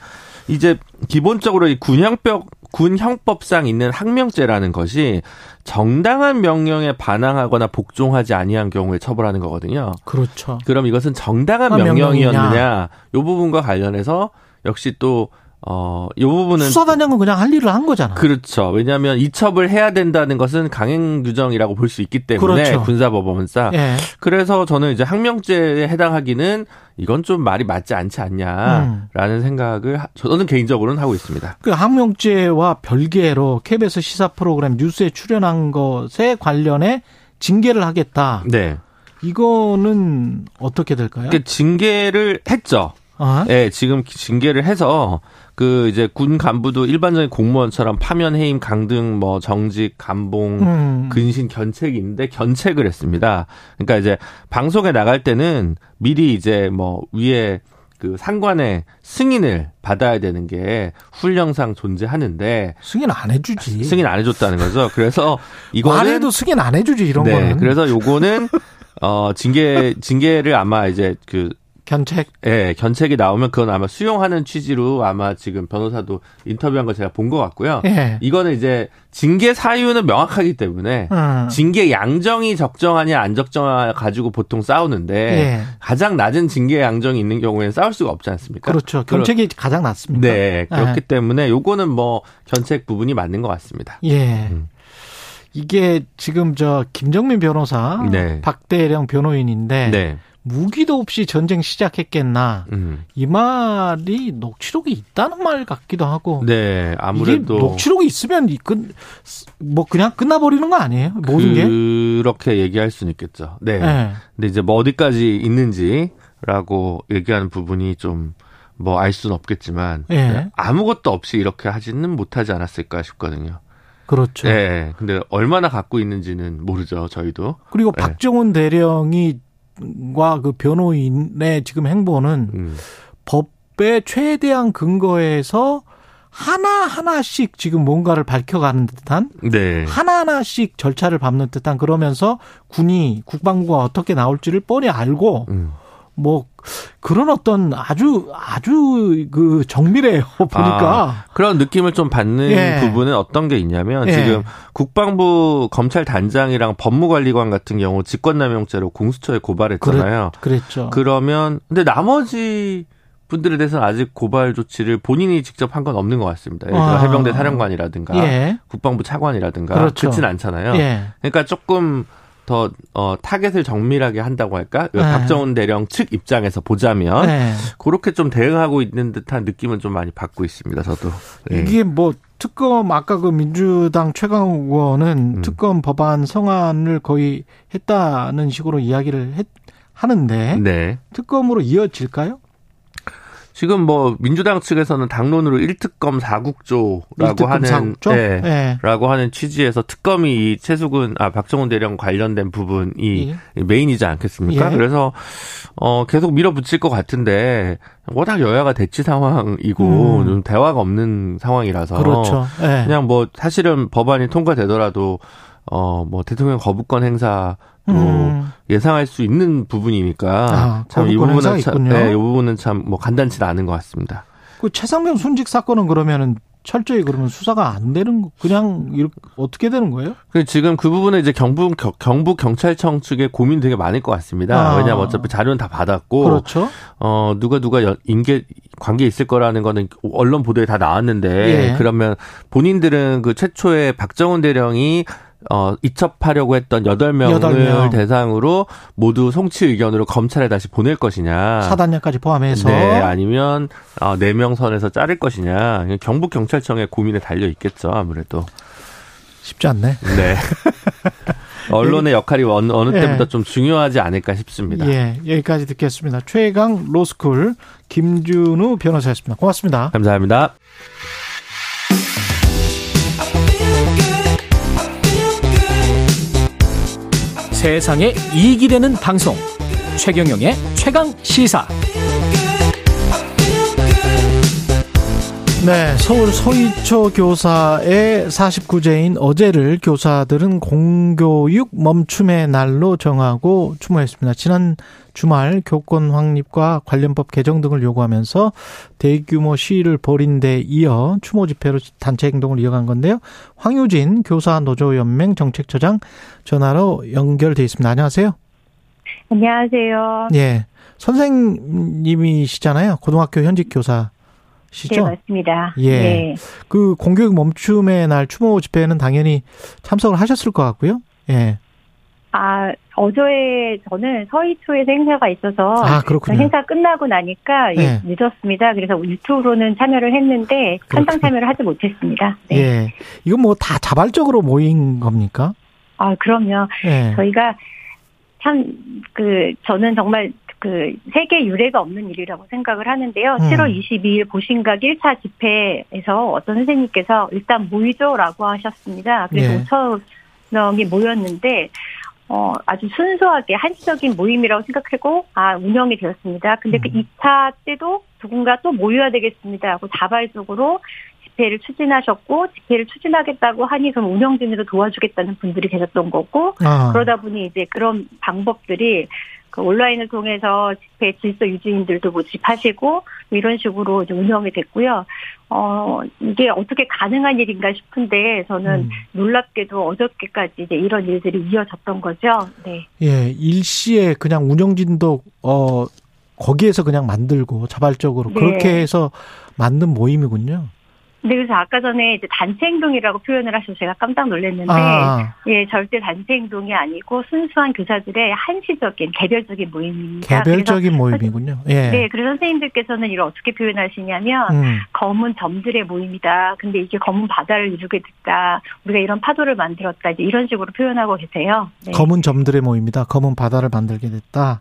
이제 기본적으로 이 군형법 군형법상 있는 항명죄라는 것이 정당한 명령에 반항하거나 복종하지 아니한 경우에 처벌하는 거거든요. 그렇죠. 그럼 이것은 정당한 아, 명령이었느냐? 요 부분과 관련해서 역시 또 어, 요 부분은 수사단장은 그냥 할 일을 한 거잖아. 그렇죠. 왜냐하면 이첩을 해야 된다는 것은 강행 규정이라고 볼 수 있기 때문에 그렇죠. 군사법원상. 예. 그래서 저는 이제 항명죄에 해당하기는 이건 좀 말이 맞지 않지 않냐라는 생각을 하- 저는 개인적으로는 하고 있습니다. 그 항명죄와 별개로 KBS 시사 프로그램 뉴스에 출연한 것에 관련해 징계를 하겠다. 네. 이거는 어떻게 될까요? 그 징계를 했죠. 어? 네, 지금 징계를 해서 그 이제 군 간부도 일반적인 공무원처럼 파면 해임 강등 뭐 정직 감봉 음. 근신 견책이 있는데 견책을 했습니다. 그러니까 이제 방송에 나갈 때는 미리 이제 뭐 위에 그 상관의 승인을 받아야 되는 게 훈령상 존재하는데 승인 안 해주지. 승인 안 해줬다는 거죠. 그래서 이거는 말해도 승인 안 해주지 이런 네, 거는. 그래서 요거는 어 징계 징계를 아마 이제 그 견책. 예, 견책이 나오면 그건 아마 수용하는 취지로 아마 지금 변호사도 인터뷰한 거 제가 본 것 같고요. 예. 이거는 이제 징계 사유는 명확하기 때문에 음. 징계 양정이 적정하냐 안 적정하냐 가지고 보통 싸우는데 예. 가장 낮은 징계 양정이 있는 경우에는 싸울 수가 없지 않습니까? 그렇죠. 그러- 견책이 가장 낫습니다. 네, 그렇기 예. 때문에 요거는 뭐 견책 부분이 맞는 것 같습니다. 예. 음. 이게 지금 저 김정민 변호사, 네. 박대령 변호인인데 네. 무기도 없이 전쟁 시작했겠나 음. 이 말이 녹취록이 있다는 말 같기도 하고 네. 아무래도 녹취록이 있으면 이 끝, 뭐 그냥 끝나버리는 거 아니에요? 모든 게? 그렇게 얘기할 수는 있겠죠. 네. 네. 근데 이제 뭐 어디까지 있는지라고 얘기하는 부분이 좀 뭐 알 수는 없겠지만 예. 아무것도 없이 이렇게 하지는 못하지 않았을까 싶거든요. 그렇죠. 네. 근데 얼마나 갖고 있는지는 모르죠. 저희도. 그리고 네. 박정훈 대령이 과그 변호인의 지금 행보는 음. 법의 최대한 근거에서 하나 하나씩 지금 뭔가를 밝혀가는 듯한 네. 하나 하나씩 절차를 밟는 듯한 그러면서 군이 국방부가 어떻게 나올지를 뻔히 알고 음. 뭐 그런 어떤 아주 아주 그 정밀해요 보니까 아, 그런 느낌을 좀 받는 예. 부분은 어떤 게 있냐면 예. 지금 국방부 검찰단장이랑 법무관리관 같은 경우 직권남용죄로 공수처에 고발했잖아요. 그랬죠. 그러면 근데 나머지 분들에 대해서는 아직 고발 조치를 본인이 직접 한 건 없는 것 같습니다. 예를 들어 아. 해병대 사령관이라든가 예. 국방부 차관이라든가 그렇죠. 그렇진 않잖아요. 예. 그러니까 조금 더 어, 타겟을 정밀하게 한다고 할까? 네. 박정훈 대령 측 입장에서 보자면 네. 그렇게 좀 대응하고 있는 듯한 느낌은 좀 많이 받고 있습니다. 저도. 예. 이게 뭐 특검 아까 그 민주당 최강 의원은 음. 특검 법안 성안을 거의 했다는 식으로 이야기를 했, 하는데 네. 특검으로 이어질까요? 지금 뭐 민주당 측에서는 당론으로 1특검 4국조라고 일특검 하는 사국조? 예, 예. 라고 하는 취지에서 특검이 이 최수근 아 박정훈 대령 관련된 부분이 메인이지 않겠습니까? 예. 그래서 어 계속 밀어붙일 것 같은데 워낙 여야가 대치 상황이고 음. 좀 대화가 없는 상황이라서 그렇죠. 예. 그냥 뭐 사실은 법안이 통과되더라도 어 뭐 대통령 거부권 행사도 음. 예상할 수 있는 부분이니까 아, 참이 거부권 부분은 참. 네, 이 부분은 참 뭐 간단치 않은 것 같습니다. 그 최상병 순직 사건은 그러면은 철저히 그러면 수사가 안 되는 거- 그냥 이렇게 어떻게 되는 거예요? 그 지금 그 부분은 이제 경북 겨- 경북 경찰청 측에 고민 되게 많을 것 같습니다. 아. 왜냐하면 어차피 자료는 다 받았고 그렇죠. 어 누가 누가 연- 인계 관계 있을 거라는 거는 언론 보도에 다 나왔는데 예. 그러면 본인들은 그 최초에 박정훈 대령이 어 이첩하려고 했던 여덟 명을 여덟 명. 대상으로 모두 송치 의견으로 검찰에 다시 보낼 것이냐. 사단장까지 포함해서 네, 아니면 어, 4명 선에서 자를 것이냐. 경북 경찰청의 고민에 달려 있겠죠, 아무래도. 쉽지 않네. 네. 언론의 역할이 어느, 어느 예. 때보다 좀 중요하지 않을까 싶습니다. 예, 여기까지 듣겠습니다. 최강 로스쿨 김준우 변호사였습니다. 고맙습니다. 감사합니다. 세상에 이익이 되는 방송. 최경영의 최강 시사 네, 서울 서희초 교사의 49제인 어제를 교사들은 공교육 멈춤의 날로 정하고 추모했습니다. 지난 주말 교권 확립과 관련법 개정 등을 요구하면서 대규모 시위를 벌인 데 이어 추모 집회로 단체 행동을 이어간 건데요. 황유진 교사 노조 연맹 정책처장 전화로 연결돼 있습니다. 안녕하세요. 안녕하세요. 예. 선생님이시잖아요. 고등학교 현직 교사. 시죠? 네, 맞습니다. 예. 네. 그 공교육 멈춤의 날 추모 집회는 당연히 참석을 하셨을 것 같고요. 예. 아, 어제 저는 서희초에서 행사가 있어서 아, 그렇군요. 행사 끝나고 나니까 네. 늦었습니다. 그래서 유튜브로는 참여를 했는데 현장 참여를 하지 못했습니다. 네. 예. 이건 뭐 다 자발적으로 모인 겁니까? 아, 그럼요. 예. 저희가 참 그 저는 정말 그 세계 유례가 없는 일이라고 생각을 하는데요. 음. 7월 22일 보신각 1차 집회에서 어떤 선생님께서 일단 모이죠라고 하셨습니다. 그래서 예. 5천 명이 모였는데 어 아주 순수하게 한시적인 모임이라고 생각하고 아 운영이 되었습니다. 근데 그 음. 2차 때도 누군가 또 모여야 되겠습니다 하고 자발적으로 집회를 추진하셨고 집회를 추진하겠다고 하니 그럼 운영진으로 도와주겠다는 분들이 계셨던 거고 아. 그러다 보니 이제 그런 방법들이 그 온라인을 통해서 집회 질서 유지인들도 모집하시고 뭐 이런 식으로 운영이 됐고요. 어 이게 어떻게 가능한 일인가 싶은데 저는 음. 놀랍게도 어저께까지 이제 이런 일들이 이어졌던 거죠. 네. 예. 일시에 그냥 운영진도 어 거기에서 그냥 만들고 자발적으로 네. 그렇게 해서 만든 모임이군요. 네, 그래서 아까 전에 이제 단체 행동이라고 표현을 하셔서 제가 깜짝 놀랐는데, 아. 예, 절대 단체 행동이 아니고 순수한 교사들의 한시적인 개별적인 모임입니다. 개별적인 모임이군요. 예. 네, 그래서 선생님들께서는 이걸 어떻게 표현하시냐면, 음. 검은 점들의 모임이다. 근데 이게 검은 바다를 이루게 됐다. 우리가 이런 파도를 만들었다. 이제 이런 식으로 표현하고 계세요. 네. 검은 점들의 모임이다. 검은 바다를 만들게 됐다.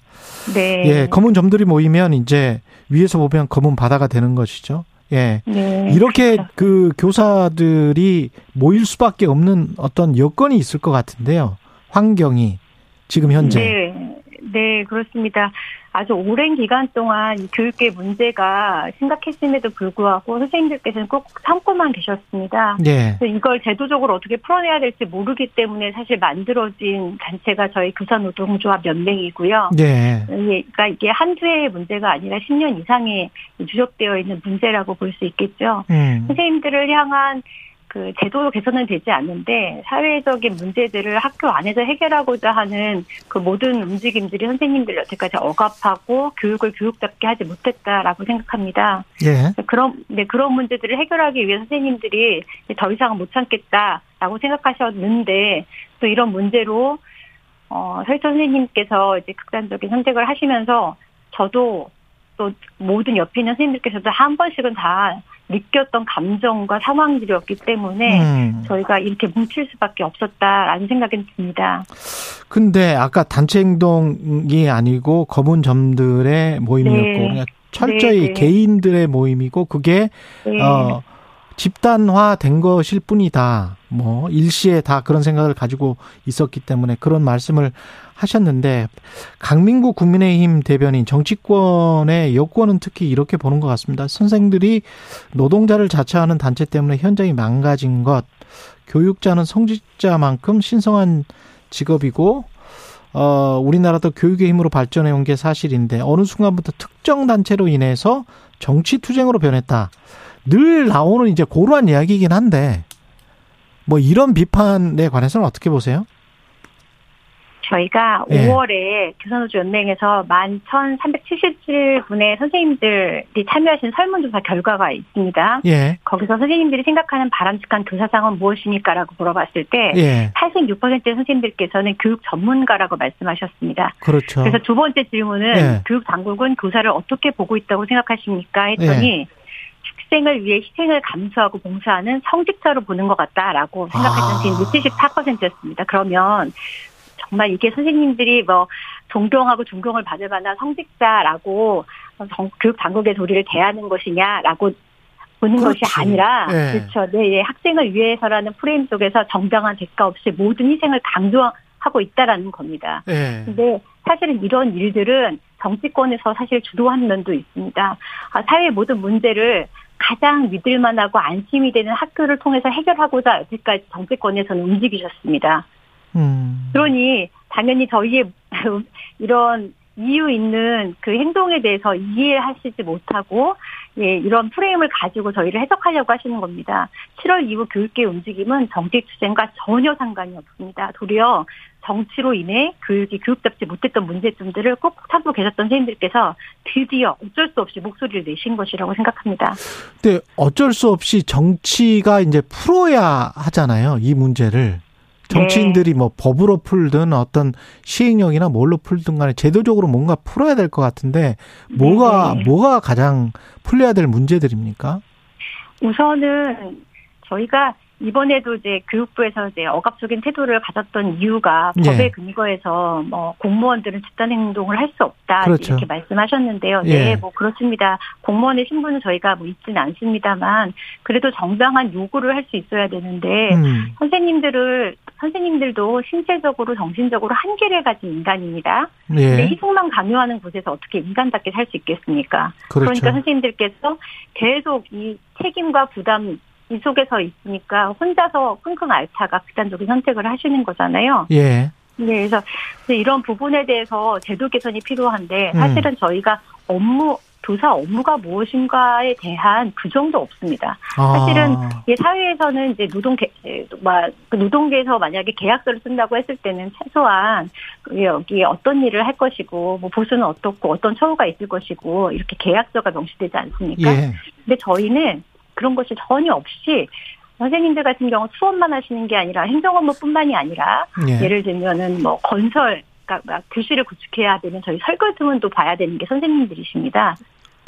네. 예, 검은 점들이 모이면 이제 위에서 보면 검은 바다가 되는 것이죠. 예. 네, 이렇게 그렇죠. 그 교사들이 모일 수밖에 없는 어떤 여건이 있을 것 같은데요. 환경이 지금 현재. 네, 네, 그렇습니다. 아주 오랜 기간 동안 이 교육계 문제가 심각했음에도 불구하고 선생님들께서는 꼭 참고만 계셨습니다. 예. 그래서 이걸 제도적으로 어떻게 풀어내야 될지 모르기 때문에 사실 만들어진 단체가 저희 교사노동조합 연맹이고요. 예. 예, 그러니까 이게 한두 해의 문제가 아니라 10년 이상의 누적되어 있는 문제라고 볼 수 있겠죠. 음. 선생님들을 향한 그 제도 개선은 되지 않는데 사회적인 문제들을 학교 안에서 해결하고자 하는 그 모든 움직임들이 선생님들 여태까지 억압하고 교육을 교육답게 하지 못했다라고 생각합니다. 예. 그런 네 그런 문제들을 해결하기 위해 선생님들이 더 이상 못 참겠다라고 생각하셨는데 또 이런 문제로 어 서희철 선생님께서 이제 극단적인 선택을 하시면서 저도 또 모든 옆에 있는 선생님들께서도 한 번씩은 다 느꼈던 감정과 상황들이었기 때문에 음. 저희가 이렇게 뭉칠 수밖에 없었다라는 생각이 듭니다. 근데 아까 단체 행동이 아니고 검은 점들의 모임이었고 네. 철저히 네, 네. 개인들의 모임이고 그게 네. 어 집단화된 것일 뿐이다. 뭐 일시에 다 그런 생각을 가지고 있었기 때문에 그런 말씀을 하셨는데 강민구 국민의힘 대변인 정치권의 여권은 특히 이렇게 보는 것 같습니다. 선생들이 노동자를 자처하는 단체 때문에 현장이 망가진 것, 교육자는 성직자만큼 신성한 직업이고 어, 우리나라도 교육의 힘으로 발전해 온 게 사실인데 어느 순간부터 특정 단체로 인해서 정치 투쟁으로 변했다. 늘 나오는 이제 고루한 이야기이긴 한데 뭐 이런 비판에 관해서는 어떻게 보세요? 저희가 예. 5월에 교사노조 연맹에서 11,377분의 선생님들이 참여하신 설문조사 결과가 있습니다. 예. 거기서 선생님들이 생각하는 바람직한 교사상은 무엇입니까라고 물어봤을 때 예. 86%의 선생님들께서는 교육 전문가라고 말씀하셨습니다. 그렇죠. 그래서 두 번째 질문은 예. 교육 당국은 교사를 어떻게 보고 있다고 생각하십니까? 했더니 학생을 위해 희생을 감수하고 봉사하는 성직자로 보는 것 같다라고 생각했던 아. 질문이 74%였습니다. 그러면 정말 이게 선생님들이 뭐 존경하고 존경을 받을 만한 성직자라고 정- 교육 당국에서 우리를 대하는 것이냐라고 보는 것이 그렇지. 아니라 예. 그렇죠. 네, 예. 학생을 위해서라는 프레임 속에서 정당한 대가 없이 모든 희생을 강조하고 있다라는 겁니다. 예. 근데 사실은 이런 일들은 정치권에서 사실 주도한 면도 있습니다. 아, 사회의 모든 문제를 가장 믿을 만하고 안심이 되는 학교를 통해서 해결하고자 여태까지 정치권에서는 움직이셨습니다. 음. 그러니 당연히 저희의 이런 이유 있는 그 행동에 대해서 이해하시지 못하고 예 이런 프레임을 가지고 저희를 해석하려고 하시는 겁니다. 7월 이후 교육계 움직임은 정치 투쟁과 전혀 상관이 없습니다. 도리어 정치로 인해 교육이 교육답지 못했던 문제점들을 꼭 참고 계셨던 선생님들께서 드디어 어쩔 수 없이 목소리를 내신 것이라고 생각합니다. 근데 어쩔 수 없이 정치가 이제 풀어야 하잖아요. 이 문제를. 정치인들이 뭐 법으로 풀든 어떤 시행령이나 뭘로 풀든 간에 제도적으로 뭔가 풀어야 될 것 같은데 뭐가 네. 뭐가 가장 풀려야 될 문제들입니까? 우선은 저희가 이번에도 이제 교육부에서 이제 억압적인 태도를 가졌던 이유가 예. 법에 근거해서 뭐 공무원들은 집단 행동을 할 수 없다 그렇죠. 이렇게 말씀하셨는데요. 예. 네, 뭐 그렇습니다. 공무원의 신분은 저희가 뭐 있지는 않습니다만 그래도 정당한 요구를 할 수 있어야 되는데 음. 선생님들을 선생님들도 신체적으로 정신적으로 한계를 가진 인간입니다. 근데 예. 희생만 강요하는 곳에서 어떻게 인간답게 살 수 있겠습니까? 그렇죠. 그러니까 선생님들께서 계속 이 책임과 부담 이 속에서 있으니까 혼자서 끙끙 앓다가 극단적인 선택을 하시는 거잖아요. 예. 네, 그래서 이런 부분에 대해서 제도 개선이 필요한데 음. 사실은 저희가 업무 교사 업무가 무엇인가에 대한 규정도 없습니다. 아. 사실은 이 사회에서는 이제 노동 계, 막 노동계에서 만약에 계약서를 쓴다고 했을 때는 최소한 여기 어떤 일을 할 것이고 뭐 보수는 어떻고 어떤 처우가 있을 것이고 이렇게 계약서가 명시되지 않습니까? 예. 근데 저희는 그런 것이 전혀 없이 선생님들 같은 경우 수업만 하시는 게 아니라 행정 업무뿐만이 아니라 예. 예를 들면은 뭐 건설 그러니까 막 교실을 구축해야 되는 저희 설거지는 또 봐야 되는 게 선생님들이십니다.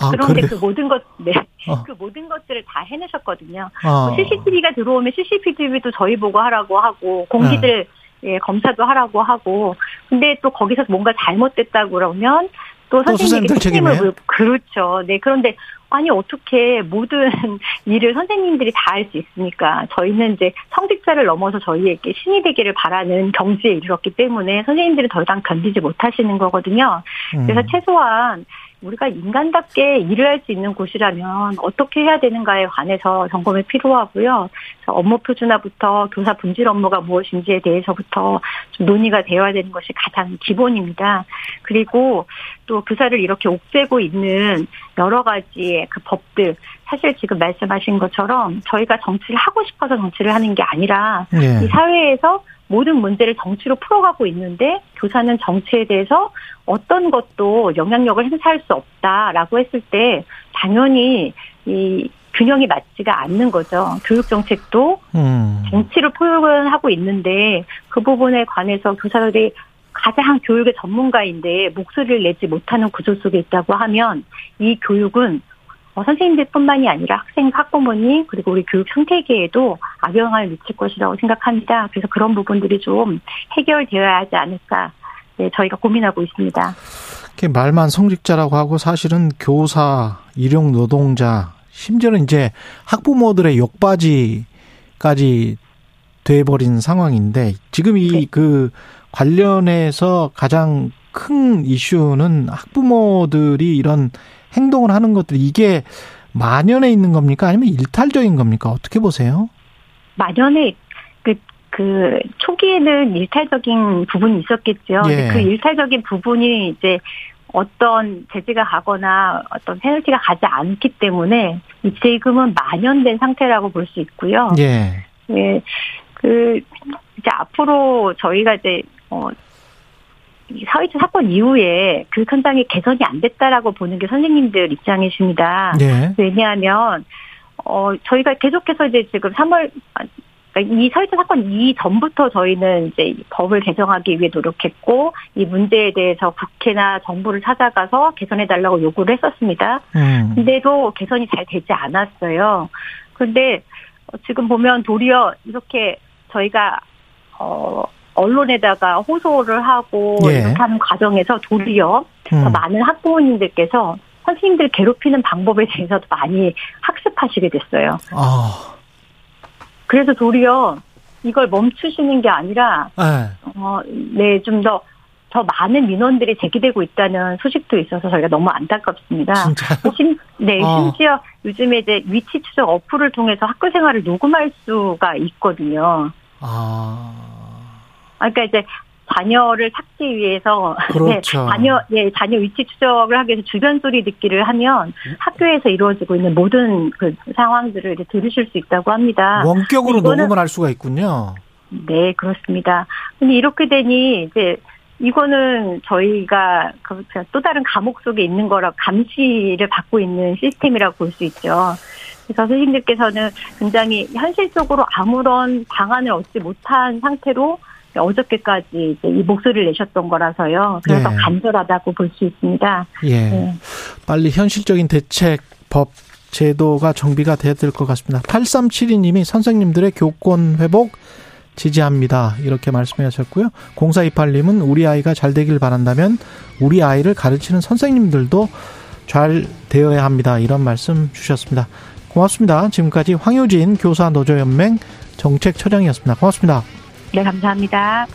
아, 그런데 그래요? 그 모든 것, 네, 어. 그 모든 것들을 다 해내셨거든요. 어. 뭐 CCTV가 들어오면 CCTV도 저희 보고 하라고 하고 공기들 네. 예, 검사도 하라고 하고 근데 또 거기서 뭔가 잘못됐다고 그러면 또 또 선생님에게 책임을? 물고 그렇죠. 네 그런데 아니 어떻게 모든 일을 선생님들이 다 할 수 있습니까? 저희는 이제 성직자를 넘어서 저희에게 신이 되기를 바라는 경지에 이르렀기 때문에 선생님들이 더 이상 견디지 못하시는 거거든요. 그래서 음. 최소한 우리가 인간답게 일을 할 수 있는 곳이라면 어떻게 해야 되는가에 관해서 점검이 필요하고요. 업무 표준화부터 교사 분질 업무가 무엇인지에 대해서부터 좀 논의가 되어야 되는 것이 가장 기본입니다. 그리고 또 교사를 이렇게 옥죄고 있는 여러 가지의 그 법들 사실 지금 말씀하신 것처럼 저희가 정치를 하고 싶어서 정치를 하는 게 아니라 예. 이 사회에서 모든 문제를 정치로 풀어가고 있는데 교사는 정치에 대해서 어떤 것도 영향력을 행사할 수 없다라고 했을 때 당연히 이 균형이 맞지가 않는 거죠. 교육 정책도 음. 정치를 표현하고 있는데 그 부분에 관해서 교사들이 가장 교육의 전문가인데 목소리를 내지 못하는 구조 속에 있다고 하면 이 교육은 어, 선생님들뿐만이 아니라 학생, 학부모님 그리고 우리 교육 생태계에도 악영향을 미칠 것이라고 생각합니다. 그래서 그런 부분들이 좀 해결되어야 하지 않을까 네, 저희가 고민하고 있습니다. 말만 성직자라고 하고 사실은 교사, 일용 노동자, 심지어는 이제 학부모들의 욕바지까지 돼버린 상황인데 지금 이그 관련해서 가장 큰 이슈는 학부모들이 이런 행동을 하는 것들 이게 만연해 있는 겁니까 아니면 일탈적인 겁니까 어떻게 보세요? 만연에 그, 그, 초기에는 일탈적인 부분이 있었겠죠. 예. 그 일탈적인 부분이 이제 어떤 제재가 가거나 어떤 페널티가 가지 않기 때문에 이 지금은 만연된 상태라고 볼 수 있고요. 예. 예, 그, 이제 앞으로 저희가 이제, 어, 이 사회적 사건 이후에 교육 현장이 개선이 안 됐다라고 보는 게 선생님들 입장이십니다. 예. 왜냐하면, 어, 저희가 계속해서 이제 지금 3월, 그러니까 이 사회적 사건 이 전부터 저희는 이제 이 법을 개정하기 위해 노력했고, 이 문제에 대해서 국회나 정부를 찾아가서 개선해 달라고 요구를 했었습니다. 음. 근데도 개선이 잘 되지 않았어요. 근데 어, 지금 보면 도리어 이렇게 저희가 어 언론에다가 호소를 하고 예. 이렇게 하는 과정에서 도리어 더 음. 많은 학부모님들께서 선생님들 괴롭히는 방법에 대해서도 많이 학습하시게 됐어요. 아, 그래서 도리어 이걸 멈추시는 게 아니라 예. 어, 네, 좀 더, 더 많은 민원들이 제기되고 있다는 소식도 있어서 저희가 너무 안타깝습니다. 진짜요? 심, 네, 아. 심지어 요즘에 이제 위치 추적 어플을 통해서 학교 생활을 녹음할 수가 있거든요. 아, 아, 그러니까 이제 자녀를 찾기 위해서 그렇죠. 네, 자녀 예 자녀 위치 추적을 하기 위해서 주변 소리 듣기를 하면 학교에서 이루어지고 있는 모든 그 상황들을 이제 들으실 수 있다고 합니다. 원격으로 녹음을 할 수가 있군요. 네, 그렇습니다. 근데 이렇게 되니 이제 이거는 저희가 그- 그또 다른 감옥 속에 있는 거라 감시를 받고 있는 시스템이라고 볼 수 있죠. 그래서 선생님들께서는 굉장히 현실적으로 아무런 방안을 얻지 못한 상태로 어저께까지 이 목소리를 내셨던 거라서요. 그래서 네. 간절하다고 볼 수 있습니다. 예. 네. 빨리 현실적인 대책, 법, 제도가 정비가 돼야 될 것 같습니다. 8372님이 선생님들의 교권 회복 지지합니다. 이렇게 말씀해 하셨고요. 0428님은 우리 아이가 잘 되길 바란다면 우리 아이를 가르치는 선생님들도 잘 되어야 합니다. 이런 말씀 주셨습니다. 고맙습니다. 지금까지 황효진 교사 노조연맹 정책처장이었습니다. 고맙습니다. 네, 감사합니다.